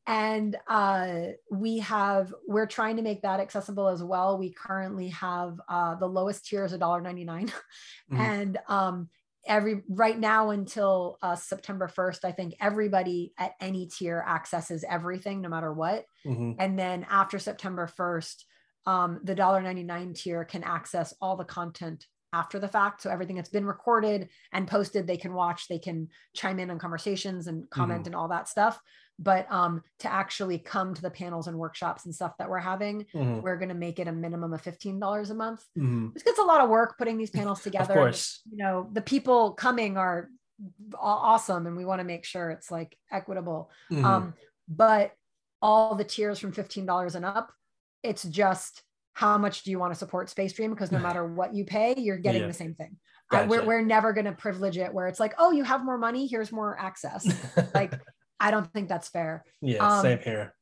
and uh we have we're trying to make that accessible as well. We currently have uh the lowest tier is $1.99. Mhm. And um every right now until uh, September 1st, I think everybody at any tier accesses everything no matter what. Mhm. And then after September 1st, um, the $1.99 tier can access all the content after the fact. So everything that's been recorded and posted, they can watch, they can chime in on conversations and comment and all that stuff. But um, to actually come to the panels and workshops and stuff that we're having, Mhm. we're going to make it a minimum of $15 a month. Mhm. This gets a lot of work putting these panels together. Of course. You know, the people coming are aw- awesome and we want to make sure it's like equitable. Mhm. Um, but all the tiers from $15 and up, it's just how much do you want to support Space Dream? Because no matter what you pay, you're getting Yeah. the same thing. I- we're, we're never going to privilege it where it's like, oh, you have more money, here's more access. like, I don't think that's fair. yeah, um, same here.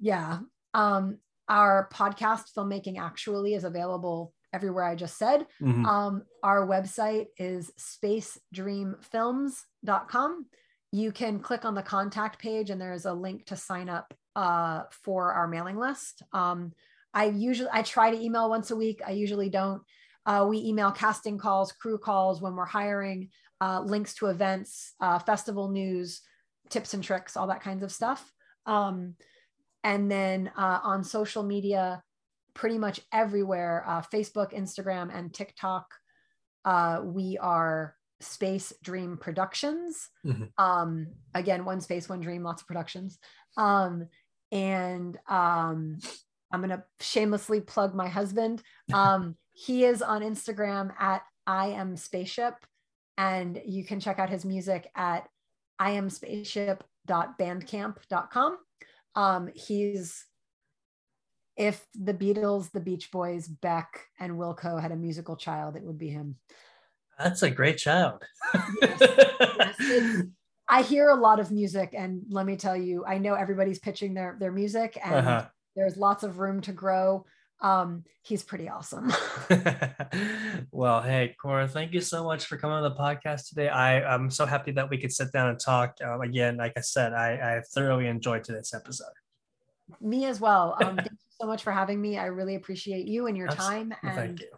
Yeah. Um, our podcast, Filmmaking Actually, is available everywhere I just said. Mhm. Um, our website is spacedreamfilms.com. You can click on the contact page and there's a link to sign up uh, for our mailing list. Um, I usually I try to email once a week. I usually don't. Uh, we email casting calls, crew calls when we're hiring, uh, links to events, uh, festival news, tips and tricks, all that kinds of stuff. Um, and then uh, on social media, pretty much everywhere uh, Facebook, Instagram, and TikTok. Uh, we are Space Dream Productions. Mhm. Um, again, one space, one dream, lots of productions. Um, and um, I'm going to shamelessly plug my husband. Um, he is on Instagram at I am spaceship, and you can check out his music at I am spaceship.bandcamp.com. Um, he's if the Beatles, the Beach Boys, Beck, and Wilco had a musical child, it would be him. That's a great child. Yes, it's- I hear a lot of music, and let me tell you, I know everybody's pitching their their music, and Uh-huh. there's lots of room to grow. Um, he's pretty awesome. well, hey, Cura, thank you so much for coming on the podcast today. I, I'm so happy that we could sit down and talk. Um, again, like I said, I, I thoroughly enjoyed today's episode. me as well. Um, thank you so much for having me. I really appreciate you and your Abs- time and thank you.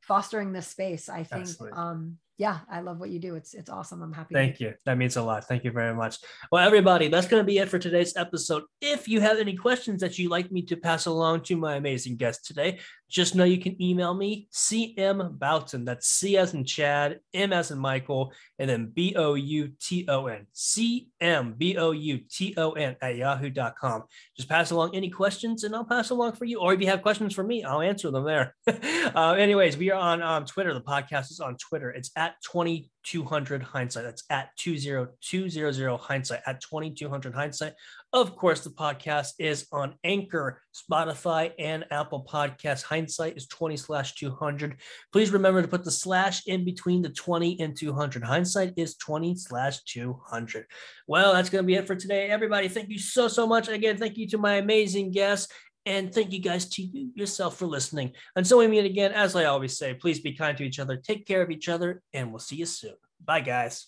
fostering this space. I think, Absolutely. um, yeah, I love what you do. It's it's awesome. I'm happy. Thank you. That means a lot. Thank you very much. Well, everybody, that's going to be it for today's episode. If you have any questions that you'd like me to pass along to my amazing guest today, just know you can email me, CM Bouton. That's C as in Chad, M as in Michael, and then B O U T O N. C M B O U T O N at yahoo.com. Just pass along any questions and I'll pass along for you. Or if you have questions for me, I'll answer them there. uh, anyways, we are on um, Twitter. The podcast is on Twitter. It's at 2200 hindsight. That's at 20200 hindsight, at 2200 hindsight. Of course, the podcast is on Anchor, Spotify, and Apple Podcast. Hindsight is 20 slash 200. Please remember to put the slash in between the 20 and 200. Hindsight is 20 slash 200. Well, that's going to be it for today. Everybody, thank you so, so much. Again, thank you to my amazing guests. And thank you guys to you yourself for listening. Until we meet again, as I always say, please be kind to each other, take care of each other, and we'll see you soon. Bye, guys.